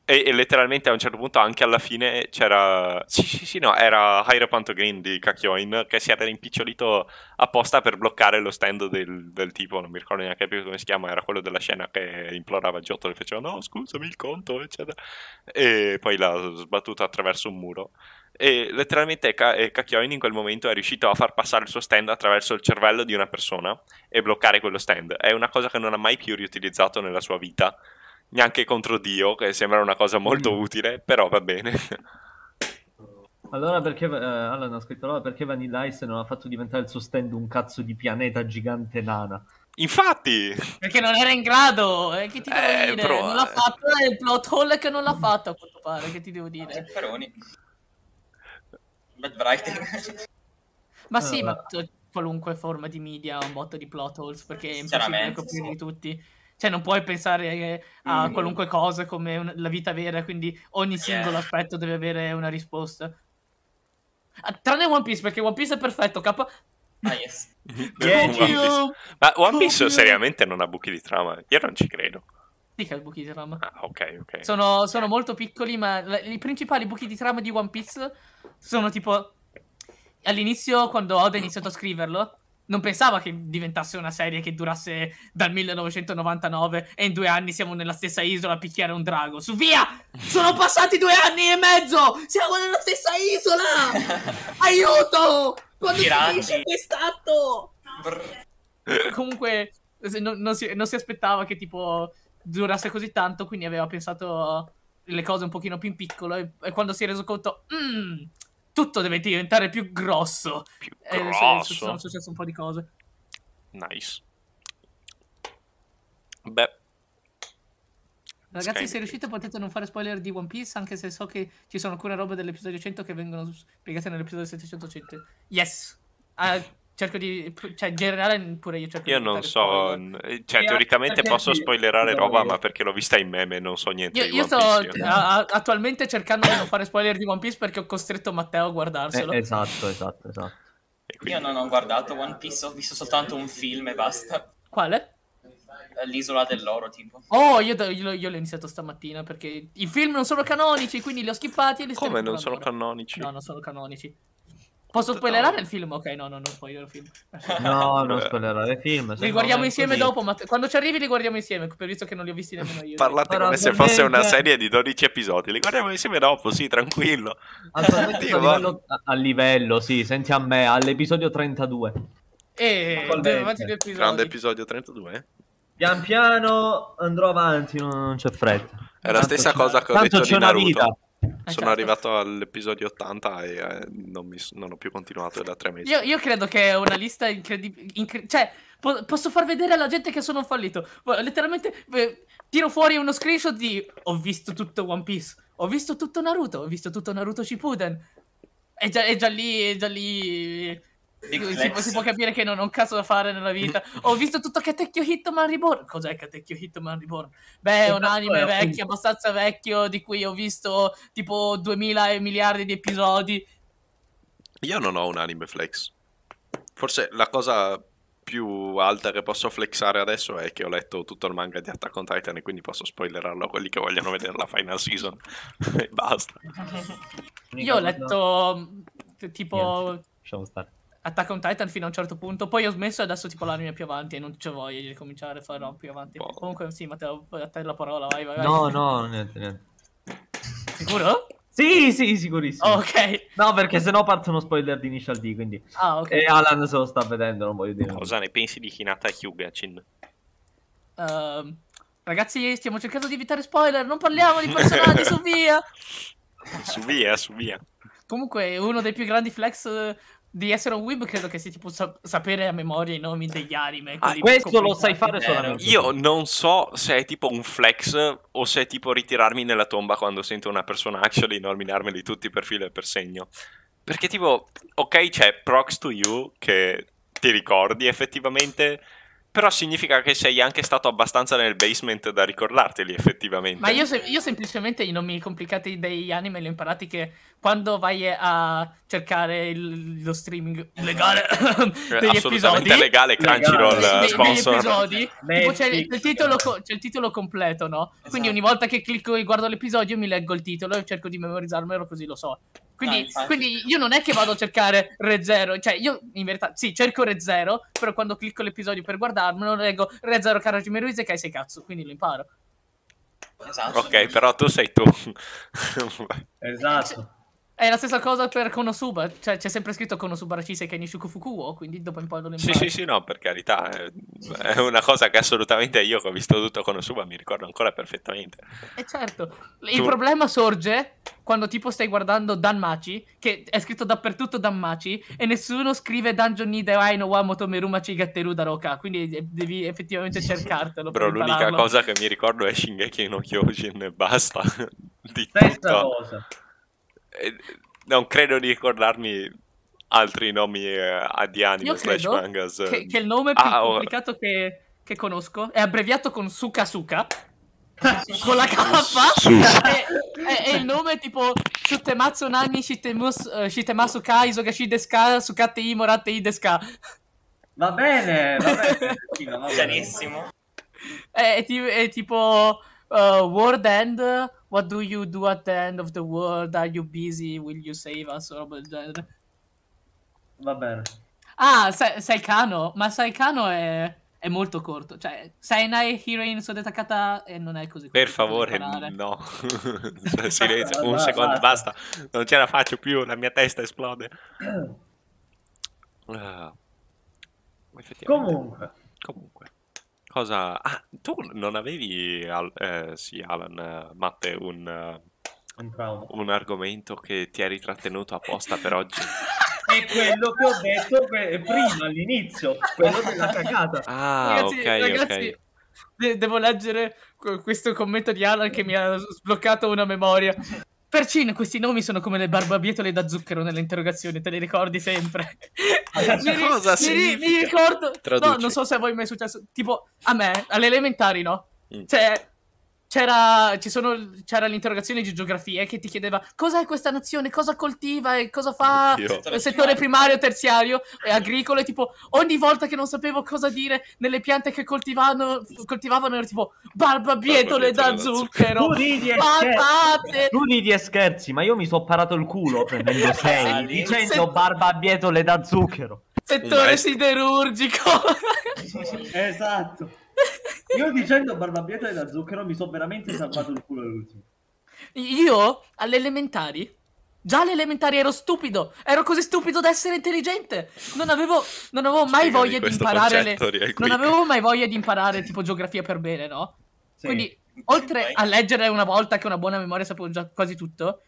E, e letteralmente a un certo punto anche alla fine c'era... Sì, sì, sì, no, era Hyra Green di Kakyoin che si era rimpicciolito apposta per bloccare lo stand del, del tipo, non mi ricordo neanche più come si chiama, era quello della scena che implorava Giotto e faceva no, scusami il conto, eccetera. E poi l'ha sbattuto attraverso un muro. E letteralmente Ka- Kakyoin in quel momento è riuscito a far passare il suo stand attraverso il cervello di una persona e bloccare quello stand. È una cosa che non ha mai più riutilizzato nella sua vita, neanche contro Dio, che sembra una cosa molto Mm. utile, però va bene. Allora perché, eh, Alan ha scritto allora perché Vanilla Ice non ha fatto diventare il suo stand un cazzo di pianeta gigante nana? Infatti, Perché non era in grado. Eh, che ti devo Eh, dire? però, non l'ha eh. fatto. È il plot hole che non l'ha fatto, a quanto pare. Che ti devo dire? Pepperoni. Bad writing. Ma sì, Eh. ma t- qualunque forma di media ha un botto di plot holes perché è impossibile coprirli sì. tutti. Cioè, non puoi pensare eh, a Mm. qualunque cosa come un- la vita vera, quindi ogni singolo Yeah. aspetto deve avere una risposta. Ah, Tranne One Piece, perché One Piece è perfetto. K. Ah, yes. Yeah, One Piece. Ma One Piece Copio. seriamente non ha buchi di trama? Io non ci credo. Che ha buchi di trama. Ah, ok, ok. Sono, sono molto piccoli, ma la- i principali buchi di trama di One Piece sono tipo. All'inizio, quando Oda ha iniziato a scriverlo, non pensava che diventasse una serie che durasse dal 1999 e in due anni siamo nella stessa isola a picchiare un drago. Su via! Sono passati due anni e mezzo! Siamo nella stessa isola! Aiuto! Quando si Grandi. finisce quest'atto! Brr. Comunque, non, non si, non si aspettava che tipo durasse così tanto, quindi aveva pensato le cose un pochino più in piccolo e, e quando si è reso conto, "Mm, tutto deve diventare più grosso. Più E se- grosso. sono successe un po' di cose. Nice. Beh, Ragazzi, Sky se riuscite potete non fare spoiler di One Piece, anche se so che ci sono alcune robe dell'episodio 100 che vengono spiegate nell'episodio 700. Yes! Ah, cerco di... cioè, in generale pure io cerco io di non evitare so, spoiler. cioè teoricamente posso spoilerare roba, io. ma perché l'ho vista in meme e non so niente Io, di io One sto Piece. io. a- attualmente cercando di non fare spoiler di One Piece perché ho costretto Matteo a guardarselo. Eh, esatto, esatto, esatto. Quindi- Io non ho guardato One Piece, ho visto soltanto un film e basta. Quale? L'isola dell'oro, tipo. Oh, io, io- io l'ho iniziato stamattina perché i film non sono canonici, quindi li ho skippati e li Come non sono ora. canonici? No, non sono canonici. Posso No. spoilerare il film? Ok, no, no, non spoiler il film. No, non Eh. spoilerare film. se Li guardiamo insieme così. dopo, Matteo. Quando ci arrivi li guardiamo insieme, per visto che non li ho visti nemmeno io. Parlate Però come se fosse una serie di 12 episodi. Li guardiamo insieme dopo, sì, tranquillo. Attualmente Dio, a, livello, a- livello, sì, senti a me, all'episodio 32. E andiamo avanti due episodi. Grande episodio 32. eh? Pian piano andrò avanti, non, c'è fretta. È la Tanto stessa cosa che ho tanto detto c'è di una Naruto. vita. Sono certo. arrivato all'episodio 80 e eh, non, mi non ho più continuato da tre mesi. Io, io credo che è una lista incredibile. cioè, po- posso far vedere alla gente che sono fallito. Letteralmente, eh, tiro fuori uno screenshot di ho visto tutto One Piece, ho visto tutto Naruto, ho visto tutto Naruto Shippuden. È già, è già lì, è già lì. Si, si può capire che non ho un cazzo da fare nella vita. Ho visto tutto Katekyo Hitman Reborn. Cos'è Katekyo Hitman Reborn? Beh, è un anime è vecchio, abbastanza vecchio, di cui ho visto tipo 2000 e miliardi di episodi. Io non ho un anime flex. Forse la cosa più alta che posso flexare adesso è che ho letto tutto il manga di Attack on Titan e quindi posso spoilerarlo a quelli che vogliono vedere la final season. e basta. Io ho letto tipo Niente. Lasciamo stare. Attack on Titan fino a un certo punto, poi ho smesso e adesso tipo l'anime più avanti e non c'ho voglia di cominciare a farlo più avanti. Boh. Comunque sì, Matteo, a te la parola, vai, vai, vai. No, no, niente, niente. Sicuro? Sì, sì, sicurissimo. Oh, ok. No, perché sennò partono spoiler di Initial D, quindi... Ah, ok. E Alan se lo sta vedendo, non voglio dire. Cosa ne pensi di Hinata e Hyugachin? Ehm, ragazzi, stiamo cercando di evitare spoiler, non parliamo di personaggi, su via. Su via, su via. Comunque, uno dei più grandi flex di essere un web credo che sia tipo sa- sapere a memoria i nomi degli anime. Ah, Questo lo sai fare solamente. Io non so se è tipo un flex o se è tipo ritirarmi nella tomba quando sento una persona actually nominarmeli tutti per filo e per segno. Perché tipo, ok, c'è prox to you che ti ricordi effettivamente, però significa che sei anche stato abbastanza nel basement da ricordarteli effettivamente. Ma io, se- io semplicemente i nomi complicati degli anime li ho imparati che quando vai a cercare il- lo streaming legale degli assolutamente episodi, legale Crunchyroll Legale. eh, dei- degli sponsor. episodi, tipo c'è, il titolo co- c'è il titolo completo, no? Quindi Esatto. ogni volta che clicco e guardo l'episodio mi leggo il titolo e cerco di memorizzarmelo così lo so. Quindi, Ah, quindi io non è che vado a cercare Re Zero, cioè io in verità sì, cerco Re Zero, però quando clicco l'episodio per guardarmelo leggo Re Zero Karajime Ruize che sei cazzo, quindi lo imparo. Esatto. Ok, però tu sei tu. Esatto. È la stessa cosa per Konosuba, cioè c'è sempre scritto Konosuba Rachise che Nishuku Fukuo, quindi dopo un po' lo Sì, imparo. sì, sì, no, per carità, è, è una cosa che assolutamente io che ho visto tutto con Osuba mi ricordo ancora perfettamente. E certo, il Tu- problema sorge quando tipo stai guardando Danmachi, che è scritto dappertutto Danmachi, e nessuno scrive Dungeon ni Dewai no wa Motomeru Chigatteru Daroka, quindi de- devi effettivamente cercartelo Bro, per l'unica impararlo. cosa che mi ricordo è Shingeki no Kyojin e basta. Di Stessa tutto. cosa. E non credo di ricordarmi altri nomi eh, di anime Io slash credo mangas. Che, che il nome più Ah, oh. complicato che, che conosco è abbreviato con Suka Suka, con la K, e, il nome è tipo Shutematsu Nani Shitemus, eh, Shitemasu Ka Isogashi Deska Sukate i Morate i Deska. Va bene, va bene. Va bene. Chiarissimo. È, è è tipo uh, World End. What do you do at the end of the world? Are you busy? Will you save us? O roba del genere. Va bene. Ah, Sa- Saikano. Ma Saikano è, è molto corto. Cioè, Sainai Heroin Sodetakata e non è così corto. Per favore, no. Silenzio, un secondo, basta. basta. Non ce la faccio più, la mia testa esplode. Effettivamente. Comunque, Comunque, cosa... Ah, tu non avevi, Al- eh, sì, Alan, eh, Matte, un, eh, un trauma. un argomento che ti eri trattenuto apposta per oggi? È quello che ho detto que- prima all'inizio, quello della cagata. Ah, ragazzi, ok, ragazzi, ok. de- devo leggere que- questo commento di Alan che mi ha sbloccato una memoria. Per Cin, questi nomi sono come le barbabietole da zucchero nelle interrogazioni, te li ricordi sempre. Mi ri- Cosa mi ri-? Mi ricordo. No, non so se a voi mai è successo. Tipo, a me, alle elementari, no? Mm. Cioè, c'era, ci sono, c'era l'interrogazione di geografia che ti chiedeva cos'è questa nazione, cosa coltiva e cosa fa Oddio. il settore primario, terziario e agricolo. E tipo, ogni volta che non sapevo cosa dire nelle piante che coltivavano, coltivavano ero tipo barbabietole da zucchero, Tu ridi e scherzi. patate. Tu ridi e scherzi, ma io mi so parato il culo prendendo 6 Sali. dicendo barbabietole da zucchero. Settore siderurgico. Esatto. Io dicendo barbabietole da zucchero mi so veramente salvato il culo all'ultimo. Io alle elementari, già alle elementari ero stupido, ero così stupido da essere intelligente. Non avevo, non avevo mai Spiegami voglia di imparare le... Non avevo mai voglia di imparare tipo geografia per bene, no? Sì. Quindi, oltre a leggere una volta che ho una buona memoria sapevo già quasi tutto,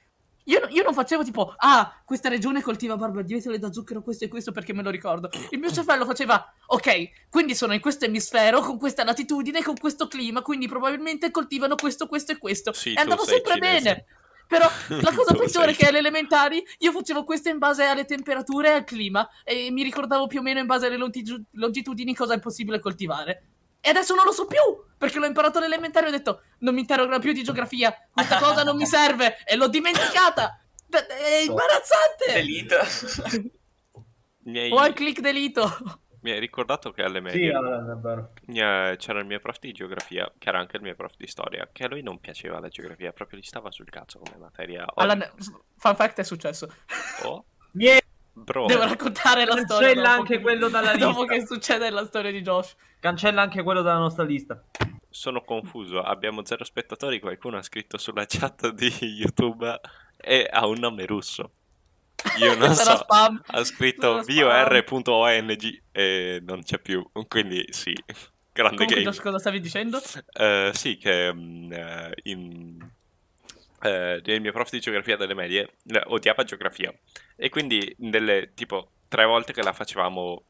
io, io non facevo tipo, ah, questa regione coltiva barbabietole da zucchero, questo e questo perché me lo ricordo. Il mio cervello faceva, ok, quindi sono in questo emisfero, con questa latitudine, con questo clima, quindi probabilmente coltivano questo, questo e questo. Sì, e andavo sempre cinese. bene. Però la cosa peggiore sei- è che alle elementari io facevo questo in base alle temperature e al clima e mi ricordavo più o meno in base alle longitudini cosa è possibile coltivare. E adesso non lo so più, perché l'ho imparato alle elementari e ho detto non mi interrogano più di geografia, questa cosa non mi serve e l'ho dimenticata. È imbarazzante. Delete. Mi hai, One click delito. mi hai ricordato che alle Sì, medie eh, c'era il mio prof di geografia, che era anche il mio prof di storia, che a lui non piaceva la geografia, proprio gli stava sul cazzo come materia. Alan, fun fact è successo. oh, Mie- bro, Devo raccontare la storia. Cancella dopo anche che- quello dalla Dopo lista. che succede la storia di Josh. Cancella anche quello dalla nostra lista. sono confuso, abbiamo zero spettatori, qualcuno ha scritto sulla chat di YouTube e ha un nome russo. Io non so, spam. ha scritto vor.ong e non c'è più, quindi sì, grande Comunque, game. Josh, cosa stavi dicendo? Eh, sì, che eh, in... eh, il mio prof di geografia delle medie eh, odiava geografia. E quindi nelle tipo tre volte che la facevamo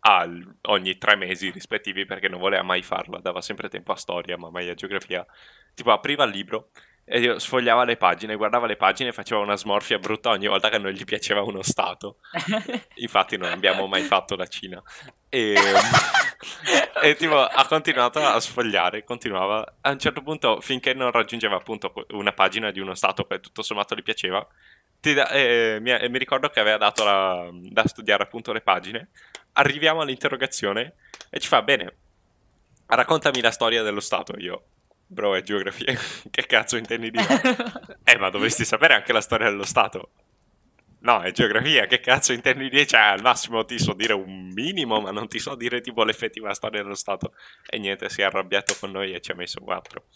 al- ogni tre mesi rispettivi perché non voleva mai farla, dava sempre tempo a storia ma mai a geografia, tipo apriva il libro e io sfogliava le pagine, guardava le pagine e faceva una smorfia brutta ogni volta che non gli piaceva uno stato. Infatti non abbiamo mai fatto la Cina. E, e tipo ha continuato a sfogliare, continuava. A un certo punto, finché non raggiungeva appunto una pagina di uno stato che tutto sommato gli piaceva, da- eh, mi, mi ricordo che aveva dato la- da studiare appunto le pagine. Arriviamo all'interrogazione e ci fa bene. Raccontami la storia dello stato. Io, bro, è geografia. che cazzo intendi dire? Eh, ma dovresti sapere anche la storia dello Stato. No, è geografia, che cazzo intendi dire? Cioè, al massimo ti so dire un minimo, ma non ti so dire tipo l'effettiva storia dello Stato. E niente, si è arrabbiato con noi e ci ha messo quattro.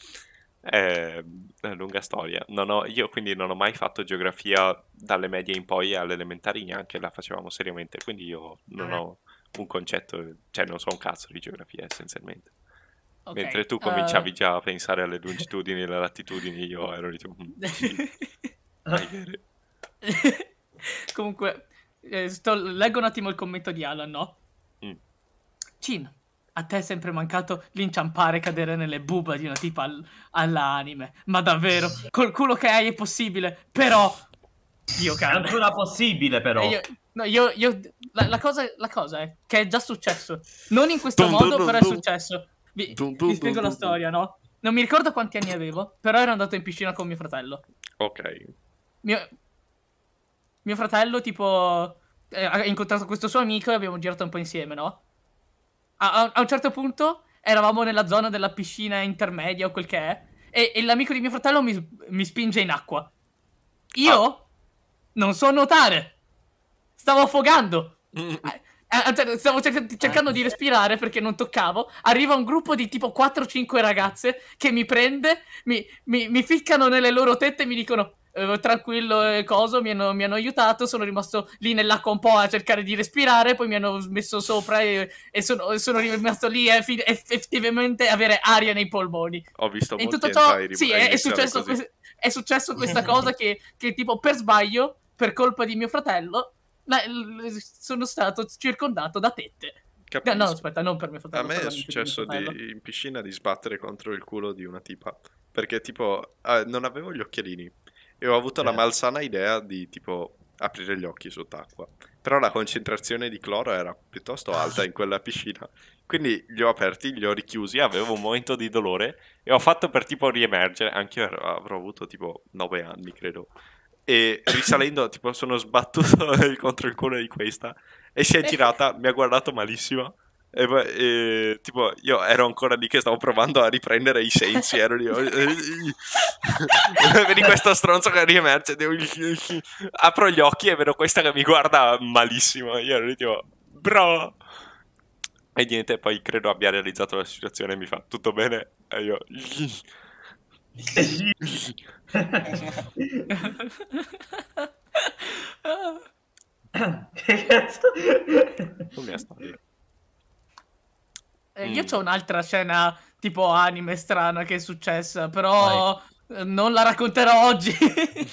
È una lunga storia. Non ho- io quindi non ho mai fatto geografia dalle medie in poi alle elementari, neanche la facevamo seriamente. Quindi io non Eh. ho un concetto, cioè non so un cazzo di geografia essenzialmente. Ok, Mentre tu eh, cominciavi già a pensare alle longitudini e alle latitudini, io ero lì tipo... "Mm, sì, I get it." Comunque, eh, sto- leggo un attimo il commento di Alan, no? Mm. Cin, a te è sempre mancato l'inciampare e cadere nelle buba di una tipa al- alla anime. Ma davvero, col culo che hai è possibile, però... Dio È caro. ancora possibile, però. E Io, no, io, io- la, la cosa, la cosa è che è già successo. Non in questo Dun, modo, dun, dun, però è dun. successo. Vi, Dun, dun, vi spiego dun, la storia, no? Non mi ricordo quanti anni avevo, però ero andato in piscina con mio fratello. Ok. Mio, mio fratello, tipo, eh, ha incontrato questo suo amico e abbiamo girato un po' insieme, no? A, a- un certo punto eravamo nella zona della piscina intermedia o quel che è, e, e l'amico di mio fratello mi, mi spinge in acqua. Io non so nuotare. Stavo affogando. Mm, Stavo cerc- cercando di respirare perché non toccavo. Arriva un gruppo di tipo 4-5 ragazze che mi prende, mi, mi- mi ficcano nelle loro tette e mi dicono. "Eh, tranquillo e coso, mi hanno, mi hanno aiutato. Sono rimasto lì nell'acqua un po' a cercare di respirare. Poi mi hanno messo sopra e, e sono, sono rimasto lì a fi- eff- effettivamente avere aria nei polmoni. Ho visto E molti tutto ciò, sì, è, è successo, è successo questa cosa che, che tipo per sbaglio, per colpa di mio fratello, la- l- sono stato circondato da tette. Capisco. no, aspetta, non per A fratello. me per è successo di- in piscina di sbattere contro il culo di una tipa. Perché tipo eh, non avevo gli occhialini e ho avuto la Eh. malsana idea di tipo aprire gli occhi sott'acqua. Però la concentrazione di cloro era piuttosto alta in quella piscina. Quindi li ho aperti, li ho richiusi, avevo un momento di dolore e ho fatto per tipo riemergere. Anche io avrò avuto tipo 9 anni, credo. E risalendo, tipo, sono sbattuto contro il culo di questa e si è girata, mi ha guardato malissimo. E, e, tipo, io ero ancora lì che stavo provando a riprendere i sensi. Ero lì. Vedi questo stronzo che riemerge. devo- Apro gli occhi e vedo questa che mi guarda malissimo. Io ero lì, tipo, bro. E niente, poi credo abbia realizzato la situazione mi fa tutto bene. E io. Che cazzo? Mi ha storia. Eh, Io Mm. ho un'altra scena tipo anime strana che è successa, però eh, non la racconterò oggi. Eh,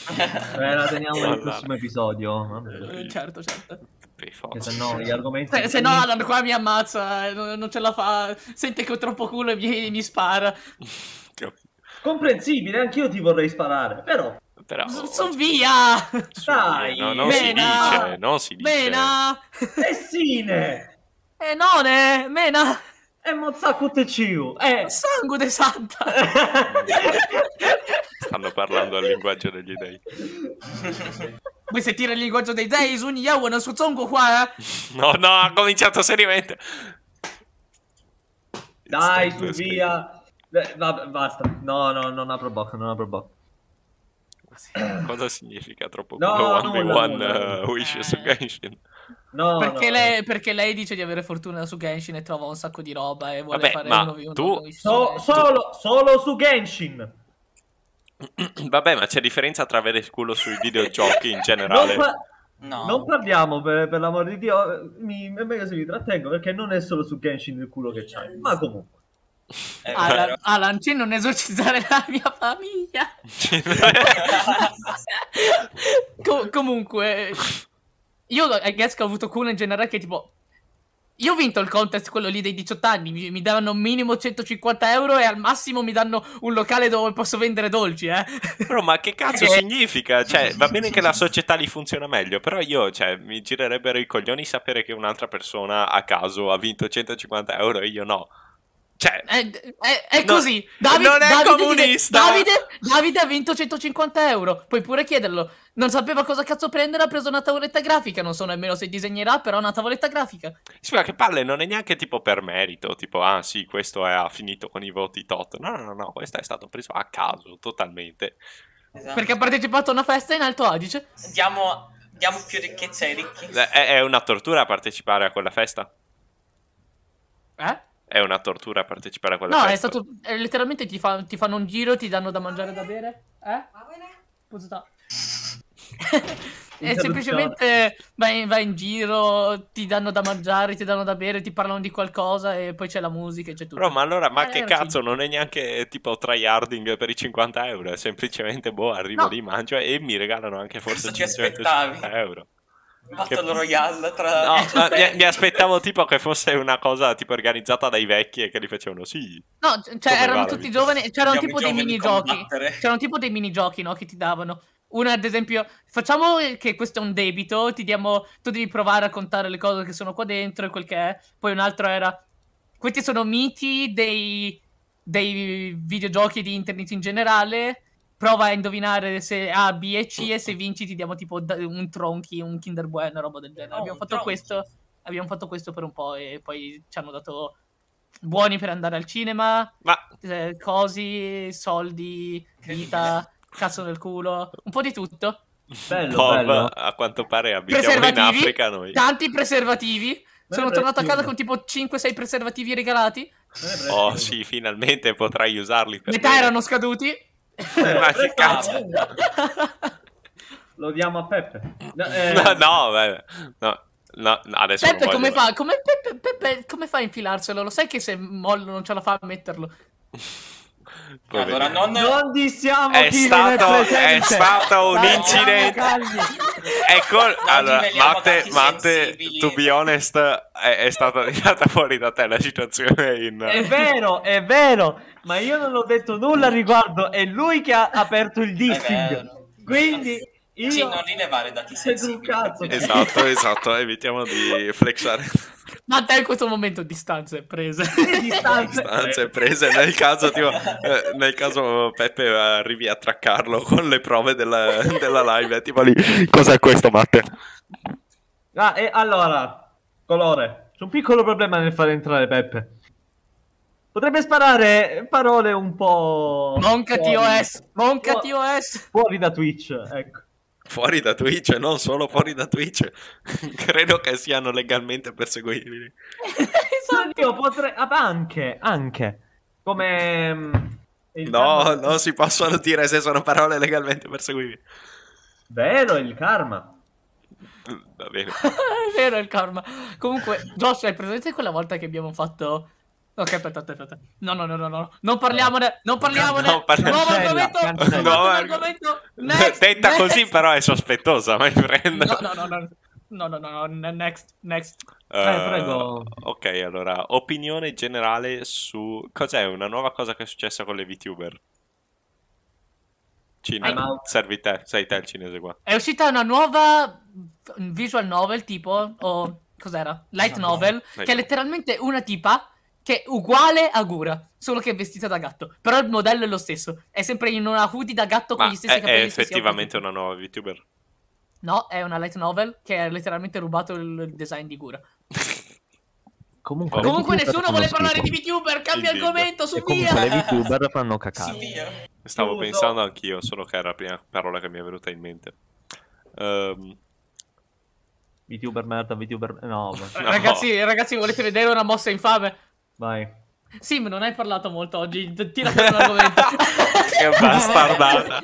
la teniamo nel prossimo episodio. vabbè. Eh, certo, certo. Se no gli argomenti... Se, se no Alan qua mi ammazza, eh, non, non ce la fa, sente che ho troppo culo e mi, mi spara. Comprensibile, anch'io ti vorrei sparare, però... Però, Sono via! su, Dai, no, non si Mena! dice, non si dice. Mena! Essine! Eh none! Mena! E mozzaco te ciu! Eh! Sangue de santa! Stanno parlando al linguaggio degli dei. Vuoi sentire il linguaggio dei dei? Suni Yao non su zongo qua, eh? No, no, ha cominciato seriamente. Dai, su via! Eh, vabbè, basta. No, no, non apro bocca, non apro bocca. Cosa significa troppo No, one nulla. uh, wish su Genshin. No, Perché, no. lei, perché lei dice di avere fortuna su Genshin e trova un sacco di roba e vuole Vabbè, fare ma uno v uno tu- con i So- suoi- solo, solo su Genshin! Vabbè, ma c'è differenza tra avere il culo sui videogiochi in generale. Non, pa- No. non parliamo, per, per l'amor di Dio. Mi, è meglio se mi trattengo perché non è solo su Genshin il culo che c'hai. Ma comunque. È Alan. Alan, c'è non esorcizzare la mia famiglia. Co- comunque, io I guess che ho avuto culo in generale che tipo... Io ho vinto il contest, quello lì dei 18 anni, mi, mi davano minimo 150 euro e al massimo mi danno un locale dove posso vendere dolci, eh. Però ma che cazzo Eh. significa? Cioè, va bene che la società lì funziona meglio, però io, cioè, mi girerebbero i coglioni sapere che un'altra persona a caso ha vinto 150 euro e io no. Cioè, È, è- è No, così. Davide, non è Davide- comunista. Davide, Davide ha vinto 150 euro. Puoi pure chiederlo. Non sapeva cosa cazzo prendere, ha preso una tavoletta grafica. Non so nemmeno se disegnerà, però una tavoletta grafica. sì, ma che palle, non è neanche tipo per merito, tipo, ah sì, questo è, ha finito con i voti tot. No, no, no, no, questo è stato preso a caso, totalmente. Esatto. Perché ha partecipato a una festa in Alto Adige. Diamo, diamo più ricchezza ai ricchi. È, è una tortura partecipare a quella festa? Eh? È una tortura partecipare a quella No, festa? è stato. eh, letteralmente ti, fa- ti fanno un giro, ti danno da mangiare e da bere. Eh? Sta? E semplicemente vai, vai in giro, ti danno da mangiare, ti danno da bere, ti parlano di qualcosa e poi c'è la musica e c'è tutto. Però, ma allora, ma Eh, che cazzo, figo. non è neanche tipo tryharding per i 50 euro, è semplicemente, boh, arrivo No. lì, mangio e mi regalano anche forse Cosa ti 550 aspettavi? euro. Battle Royale tra... No, ma mi, mi aspettavo tipo che fosse una cosa tipo organizzata dai vecchi e che li facevano, sì. No, cioè Come erano tutti giovani, c'erano tipo dei minigiochi. C'erano tipo dei minigiochi, no, che ti davano. Uno ad esempio, facciamo che questo è un debito, ti diamo tu devi provare a contare le cose che sono qua dentro e quel che è. Poi un altro era questi sono miti dei dei videogiochi di internet in generale. Prova a indovinare se A, B e C e se vinci ti diamo tipo un tronchi, un Kinder Bueno, roba del genere. Oh, abbiamo fatto questo, abbiamo fatto questo per un po' e poi ci hanno dato buoni per andare al cinema, Ma eh, cosi, soldi, vita, cazzo nel culo, un po' di tutto. Bello, Bob, bello. a quanto pare abitiamo in Preservativi, Africa noi. tanti preservativi. Sono Beh, tornato a casa con tipo 5-6 preservativi regalati. Oh sì, finalmente potrai usarli per Metà bene. erano scaduti. Ma che cazzo? Lo diamo a Peppe. No, eh, No, no, beh, no, no, no, adesso Peppe come voglio- fa? Come, Peppe, Peppe come fa a infilarselo? Lo sai che se Mollo non ce la fa a metterlo? Allora, non... Non dissiamo È chi stato, è stato un Dai, incidente. Ecco, allora, Matte, Matte, to be honest, è, è stata tirata fuori da te la situazione in... È vero, è vero, ma io non ho detto nulla al riguardo, è lui che ha aperto il dissing. Quindi io... Sì, non rilevare dati Sei sensibili. cazzo. Esatto, esatto, evitiamo di flexare Ma te in questo momento distanze prese. distanze. distanze prese nel caso, tipo, eh, nel caso Peppe arrivi a traccarlo con le prove della, della live, è tipo lì, cos'è questo Matte? Ah, e allora, colore, c'è un piccolo problema nel fare entrare Peppe. Potrebbe sparare parole un po'... Monca TOS, Monca fuori- TOS. Fuori da Twitch, ecco. Fuori da Twitch, non solo fuori da Twitch, credo che siano legalmente perseguibili. esatto. Io potrei... ah, anche, anche. Come... mm, il No, karma- non si possono dire se sono parole legalmente perseguibili. Vero, il karma. Va bene. Vero il karma. Comunque, Josh, hai presente quella volta che abbiamo fatto. Ok, aspetta, aspetta, aspetta. No, no, no, no, no. Non parliamone. Non parliamone. No, parliamo- Nuovo Cancella, argomento. cancella. Nuovo No, argomento. Next, Detta next. così però è sospettosa, my friend. No, no, no, no. No, no, no, no. ne- Next, next. Eh, prego. Ok, allora, opinione generale su cos'è una nuova cosa che è successa con le VTuber? Out. servi te, sei te il cinese qua. È uscita una nuova visual novel tipo, o cos'era? Light novel, che è letteralmente una tipa che è uguale a Gura, solo che è vestita da gatto. Però il modello è lo stesso, è sempre in una hoodie da gatto con Ma gli stessi è, è capelli. stessi effettivamente una nuova VTuber? No, è una light novel che ha letteralmente rubato il design di Gura. Comunque, Comunque nessuno vuole schifo. parlare di VTuber, cambia Indeed. argomento, su via! le VTuber fanno Sì, cacare. via. Stavo Chiuso. pensando anch'io, solo che era la prima parola che mi è venuta in mente. Ehm, VTuber merda, VTuber... No, No. Ragazzi, ragazzi, volete vedere una mossa infame? Vai. Sì, ma non hai parlato molto oggi, tira fuori un argomento. che bastardata.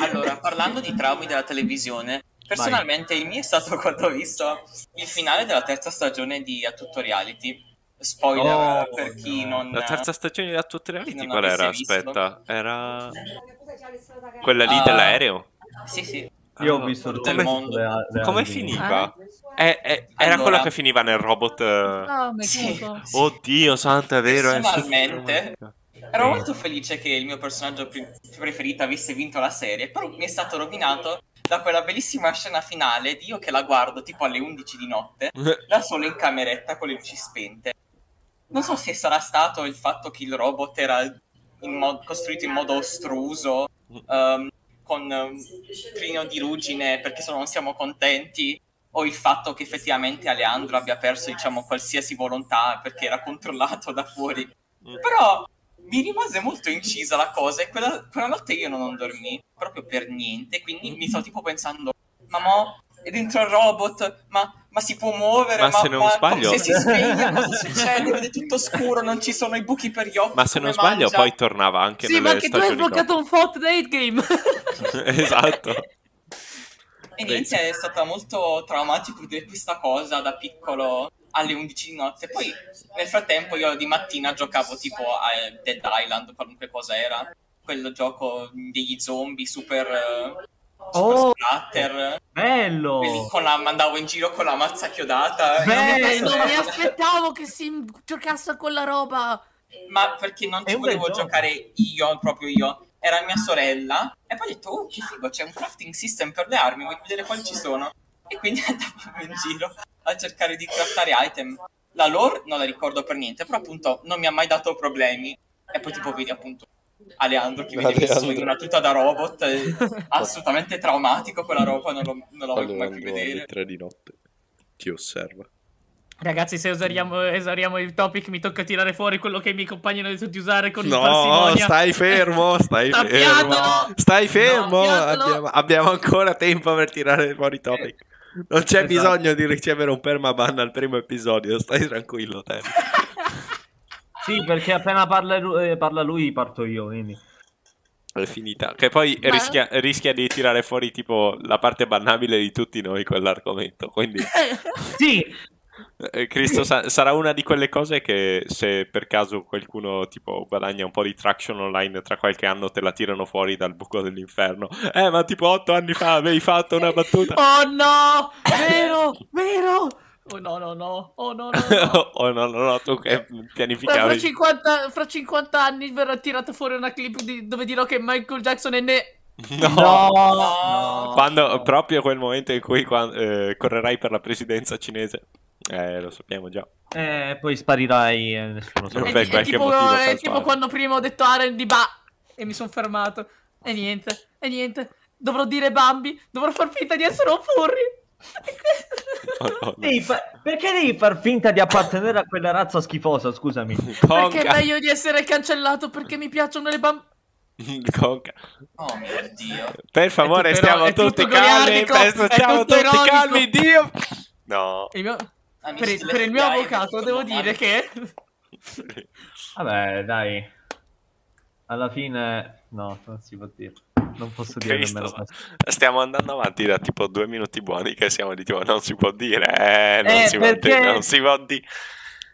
Allora, parlando di traumi della televisione, personalmente il mio è stato quando ho visto il finale della terza stagione di A Tutto Reality. Spoiler Oh, per chi no. non... La terza stagione di Attual chi Reality qual era? visto. Aspetta, era quella lì Ah. dell'aereo? Sì, sì. Io ho Ah, visto tutto il come, mondo. le- le come finiva? Eh, eh, era Allora- quello che finiva nel robot. eh, Ah, ma Sì. Oddio, santo, è vero. È Personalmente, Ero molto felice che il mio personaggio preferito avesse vinto la serie, però mi è stato rovinato da quella bellissima scena finale di io che la guardo tipo alle 11 di notte, da solo in cameretta con le luci spente. Non so se sarà stato il fatto che il robot era in mo- costruito in modo ostruso, ehm, con um, trino di ruggine perché se no non siamo contenti, o il fatto che effettivamente Aleandro abbia perso, diciamo, qualsiasi volontà perché era controllato da fuori. Però mi rimase molto incisa la cosa e quella, quella notte io non dormì proprio per niente, quindi mi stavo tipo pensando, ma mo è dentro il robot, ma, ma si può muovere, Ma ma, se non sbaglio- se si sveglia cosa succede? Vede tutto scuro, non ci sono i buchi per gli occhi. Ma se non sbaglio, mangia? poi tornava anche Sì, nelle ma anche tu hai sbloccato un Fortnite game. esatto. E niente, è stata molto traumatico vedere questa cosa da piccolo alle 11 di notte. Poi nel frattempo io di mattina giocavo tipo a Dead Island, qualunque cosa era. Quel gioco degli zombie super, eh, super Oh! splatter. Bello! Con la, andavo in giro con la mazza chiodata. Beh, Eh, non mi aspettavo che si giocasse a quella roba. Ma perché non ci volevo gioco. giocare io, proprio io. Era mia sorella. E poi ho detto, oh che figo, c'è un crafting system per le armi, voglio vedere quali ci sono. E quindi andavo in giro a cercare di craftare item. La lore non la ricordo per niente, però appunto non mi ha mai dato problemi. E poi tipo vedi appunto Aleandro che vede messo in una tuta da robot, è assolutamente traumatico quella roba, non l'ho, non l'ho mai più alle vedere. 3 di notte. Ti osserva. Ragazzi, se esariamo, esariamo il topic, mi tocca tirare fuori quello che i miei compagni hanno detto di usare con No, parsimonia. stai fermo, stai fermo. Stai fermo. Tappiatelo! Abbiamo, abbiamo ancora tempo per tirare fuori i topic. Non c'è Esatto. bisogno di ricevere un permaban al primo episodio, stai tranquillo, te. Sì, perché appena parla lui, eh, parla lui parto io, quindi. È finita. Che poi Ma- rischia, rischia di tirare fuori tipo la parte bannabile di tutti noi quell'argomento. Quindi, Sì, eh, Cristo, sa- sarà una di quelle cose che se per caso qualcuno tipo guadagna un po' di traction online tra qualche anno te la tirano fuori dal buco dell'inferno. Eh, ma tipo otto anni fa avevi fatto una battuta. Oh no! Vero! Vero! Oh no, no, no! Oh no, no, no! oh no, no, no, tu che Fra, fra pianificavi. 50, fra 50 anni verrà tirata fuori una clip di- dove dirò che Michael Jackson è ne... No. no, No. Quando, proprio quel momento in cui quan- eh, correrai per la presidenza cinese. Eh, lo sappiamo già. Eh, poi sparirai e nessuno sa. È, è tipo, motivo è tipo quando prima ho detto Aren di Ba e mi sono fermato. E niente, e niente. Dovrò dire Bambi, dovrò far finta di essere un furry. Oh, no, no. Devi fa- Perché devi far finta di appartenere a quella razza schifosa, scusami? Perché è Conca. meglio di essere cancellato perché mi piacciono le bambine. Conca. Oh mio dio. Per favore, tutto stiamo è tutti calmi. stiamo tutto tutti ironico. calmi. Dio. No. Il mio- Amici per, il, per il mio avvocato devo dire che... Vabbè, dai. Alla fine, no, non si può dire. Non posso dire Cristo, stiamo andando avanti da tipo due minuti buoni che siamo di tipo non si può dire, eh, non Eh, si può perché- dire, non si può dire.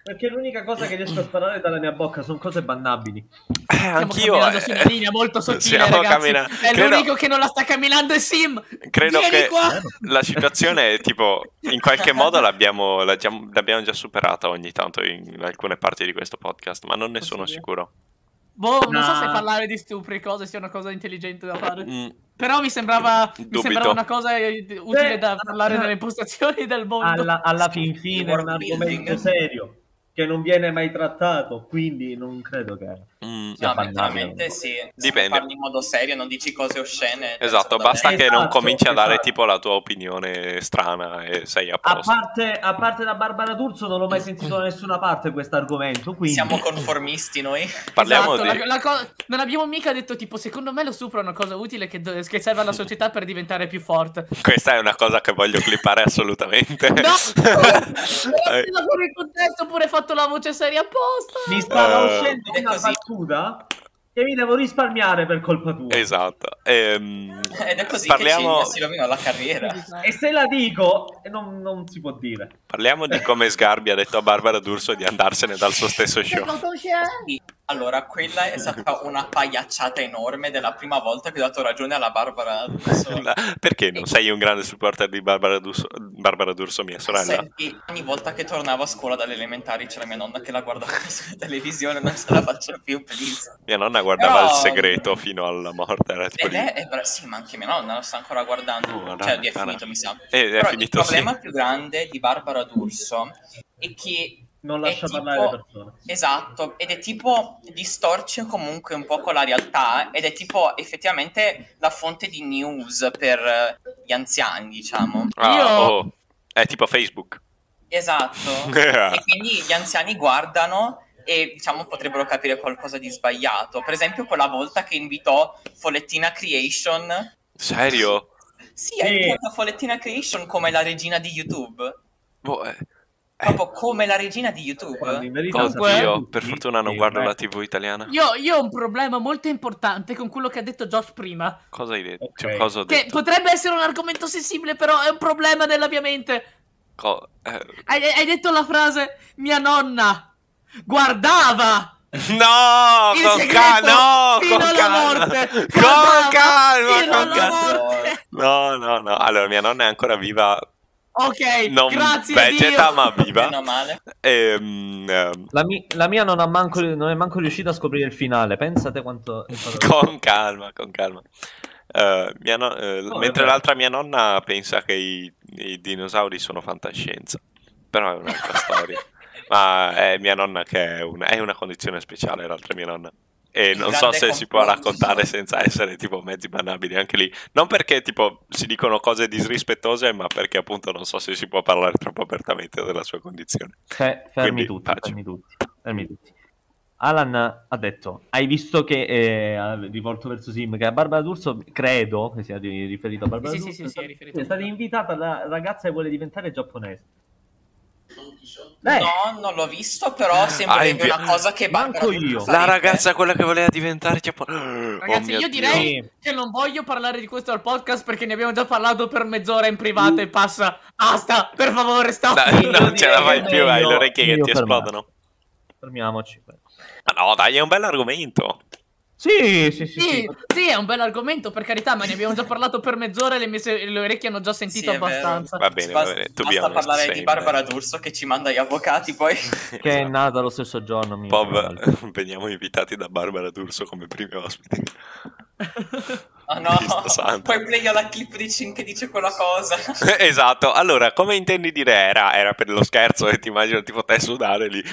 Perché l'unica cosa che riesco a sparare dalla mia bocca sono cose bannabili. Eh, Stiamo anch'io. camminando su eh, una linea molto sottile, stiamo ragazzi. camminando- È credo- l'unico che non la sta camminando è Sim. Credo Vieni che qua. la situazione è tipo in qualche modo l'abbiamo, l'abbiamo già superata ogni tanto in alcune parti di questo podcast, ma non ne sono Possibile. sicuro. Boh, non so No. se parlare di stupri cose sia una cosa intelligente da fare. Mm, Però mi sembrava, mi sembrava una cosa eh, utile da parlare eh, nelle impostazioni del mondo. Alla, alla fin fine è un argomento serio che non viene mai trattato, quindi non credo che... mm. No, veramente sì. Se Dipende. parli in modo serio, non dici cose oscene. Esatto, penso basta che non Esatto, cominci a dare esatto. tipo la tua opinione strana e sei a A posto. parte, a parte da Barbara D'Urso non l'ho mai sentito da nessuna parte questo argomento, quindi... Siamo conformisti noi. Parliamo Esatto, di... la- la co- non abbiamo mica detto tipo, secondo me lo stupro è una cosa utile che, do- che serve alla società per diventare più forte. Questa è una cosa che voglio clippare assolutamente. No! Però fuori il contesto ho pure fatto la voce seria apposta. Mi stava Eh, uscendo una così. Battuta che mi devo risparmiare per colpa tua. Esatto. Ehm, Ed è così parliamo, che ci si rovina la carriera. E se la dico, non, non si può dire. parliamo di come Sgarbi ha detto a Barbara D'Urso di andarsene dal suo stesso show. Allora, quella è stata una pagliacciata enorme della prima volta che ho dato ragione alla Barbara D'Urso. Perché non sei un grande supporter di Barbara D'Urso, Barbara D'Urso mia sorella? Senti, ogni volta che tornavo a scuola dalle elementari c'era mia nonna che la guardava sulla televisione, non se la faccio più, please. Mia nonna guardava Però- il segreto fino alla morte. Era tipo Ed lì. è, bra- sì, ma anche mia nonna lo sta ancora guardando. Oh, cioè, dai, è finito, mi sa. Eh, è Però finito, il problema sì. più grande di Barbara D'Urso è che Non lascia tipo- parlare le persone. Esatto, ed è tipo distorce comunque un po' con la realtà ed è tipo effettivamente la fonte di news per eh, gli anziani, diciamo. Ah, Io- oh, è tipo Facebook. Esatto. e quindi gli anziani guardano e diciamo potrebbero capire qualcosa di sbagliato. Per esempio quella volta che invitò Follettina Creation. Serio? Sì, ha Sì. invitato Follettina Creation come la regina di YouTube. Boh, eh, Proprio come la regina di YouTube. Verità Comunque- tutti per fortuna non guardo eh, la TV italiana. Io, io ho un problema molto importante con quello che ha detto Josh prima. Cosa hai detto? Ok. Cioè, cosa ho Che detto? potrebbe essere un argomento sensibile, però è un problema nella mia mente. Co- eh, Hai, hai detto la frase mia nonna guardava No, il con segreto calma, no, fino con alla calma. morte. Con calma, con calma. No, no, no. Allora, mia nonna è ancora viva, Ok, non grazie vegeta, Dio. ma viva. Meno male. Ehm, ehm, La, mi- la mia non, ha manco, non è manco riuscita a scoprire il finale. Pensate quanto con calma, con calma. Mia no- eh, No, mentre l'altra mia nonna pensa che i, i dinosauri sono fantascienza, però è un'altra storia. Ma è mia nonna che è, un- è una condizione speciale, l'altra mia nonna. E non so se si può raccontare senza essere tipo mezzi banabili anche lì. Non perché tipo si dicono cose disrispettose, ma perché appunto non so se si può parlare troppo apertamente della sua condizione. Fe- fermi Quindi, tutti, fermi tutti, fermi tutti. Alan ha detto, hai visto che, eh, ha rivolto verso Sim, che a Barbara D'Urso, credo che sia di- riferito a Barbara Sì, sì, D'Urso, sì, sì, è è è stata invitata la ragazza che vuole diventare giapponese. Eh, No, non l'ho visto, però Ah, sembrerebbe in- una cosa che Manco Barbara io. La ragazza, quella che voleva diventare giapponese. Ragazzi, io direi Dio. che non voglio parlare di questo al podcast perché ne abbiamo già parlato per mezz'ora in privato e passa. Basta, per favore, stop. Io non ce la fai più, hai le orecchie che ti esplodono. fermiamoci. Ma no, dai, è un bel argomento. Sì, sì, sì. Sì, sì. sì, è un bel argomento, per carità, ma ne abbiamo già parlato per mezz'ora e le, mie se- le orecchie hanno già sentito Sì, abbastanza. Va bene, Basta, va bene. Be basta parlare di Barbara. D'Urso che ci manda gli avvocati poi. Che è nata lo stesso giorno. Pov, ricordo. veniamo invitati da Barbara D'Urso come primi ospiti. Ah no, poi play la clip di Cin che dice quella cosa. esatto, allora, come intendi dire era? Era per lo scherzo e ti immagino tipo te sudare lì.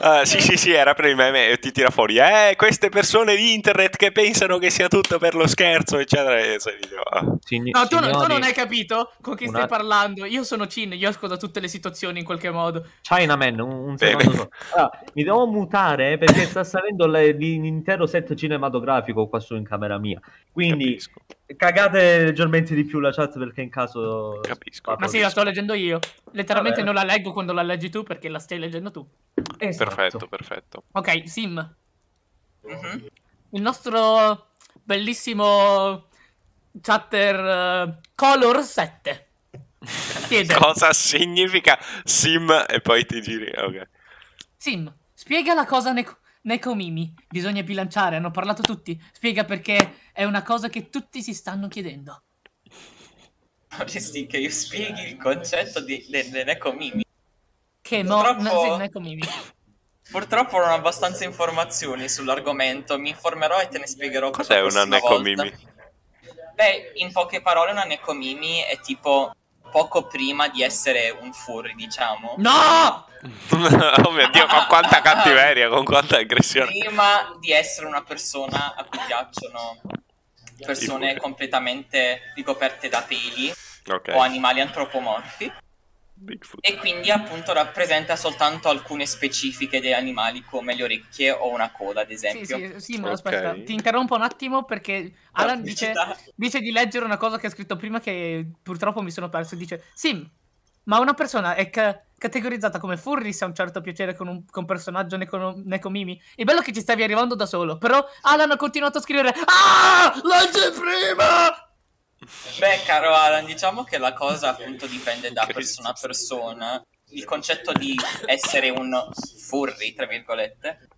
Ah, sì, sì, sì, era per il meme e ti tira fuori. Eh, queste persone di internet che pensano che sia tutto per lo scherzo, eccetera. E sei lì, ah. Signi- No, tu, non- tu non hai capito con chi un stai parlando. Io sono Cin, io esco da tutte le situazioni in qualche modo. Chinaman, un, un secondo. Allora, mi devo mutare perché sta salendo le- l'intero set cinematografico qua su in camera mia. Quindi Capisco, cagate leggermente di più la chat perché in caso... capisco. Ma sì, la sto leggendo io. Letteralmente Vabbè. non la leggo quando la leggi tu perché la stai leggendo tu. Esatto. Perfetto, perfetto. Ok, Sim, Mhm. il nostro bellissimo chatter eh, Color 7 chiede Cosa significa sim e poi ti giri? Ok. Sim, spiega la cosa Neko- Nekomimi. Bisogna bilanciare, hanno parlato tutti. Spiega perché è una cosa che tutti si stanno chiedendo. Vorresti che io spieghi il concetto di, de- dell'ecomimi. Che mo... Purtroppo- no, sì, Nekomimi. Purtroppo non ho abbastanza informazioni sull'argomento, mi informerò e te ne spiegherò per Cos'è una prossima volta. Nekomimi? Beh, in poche parole una Nekomimi è tipo poco prima di essere un furry, diciamo. No! oh mio dio, con quanta cattiveria, con quanta aggressione. Prima di essere una persona a cui piacciono persone completamente ricoperte da peli Ok. o animali antropomorfi Bigfoot. e quindi appunto rappresenta soltanto alcune specifiche degli animali come le orecchie o una coda ad Sì, esempio. sì, Sim, Ok. aspetta, ti interrompo un attimo perché Alan dice, dice di leggere una cosa che ha scritto prima che purtroppo mi sono perso. Dice, Sim, ma una persona è ca- categorizzata come furry se ha un certo piacere con un con personaggio Neko, Nekomimi. Il bello è che ci stavi arrivando da solo, però Alan ha continuato a scrivere Ah! Legge prima! Beh, caro Alan, diciamo che la cosa appunto dipende da persona a persona. Il concetto di essere un furry, tra virgolette,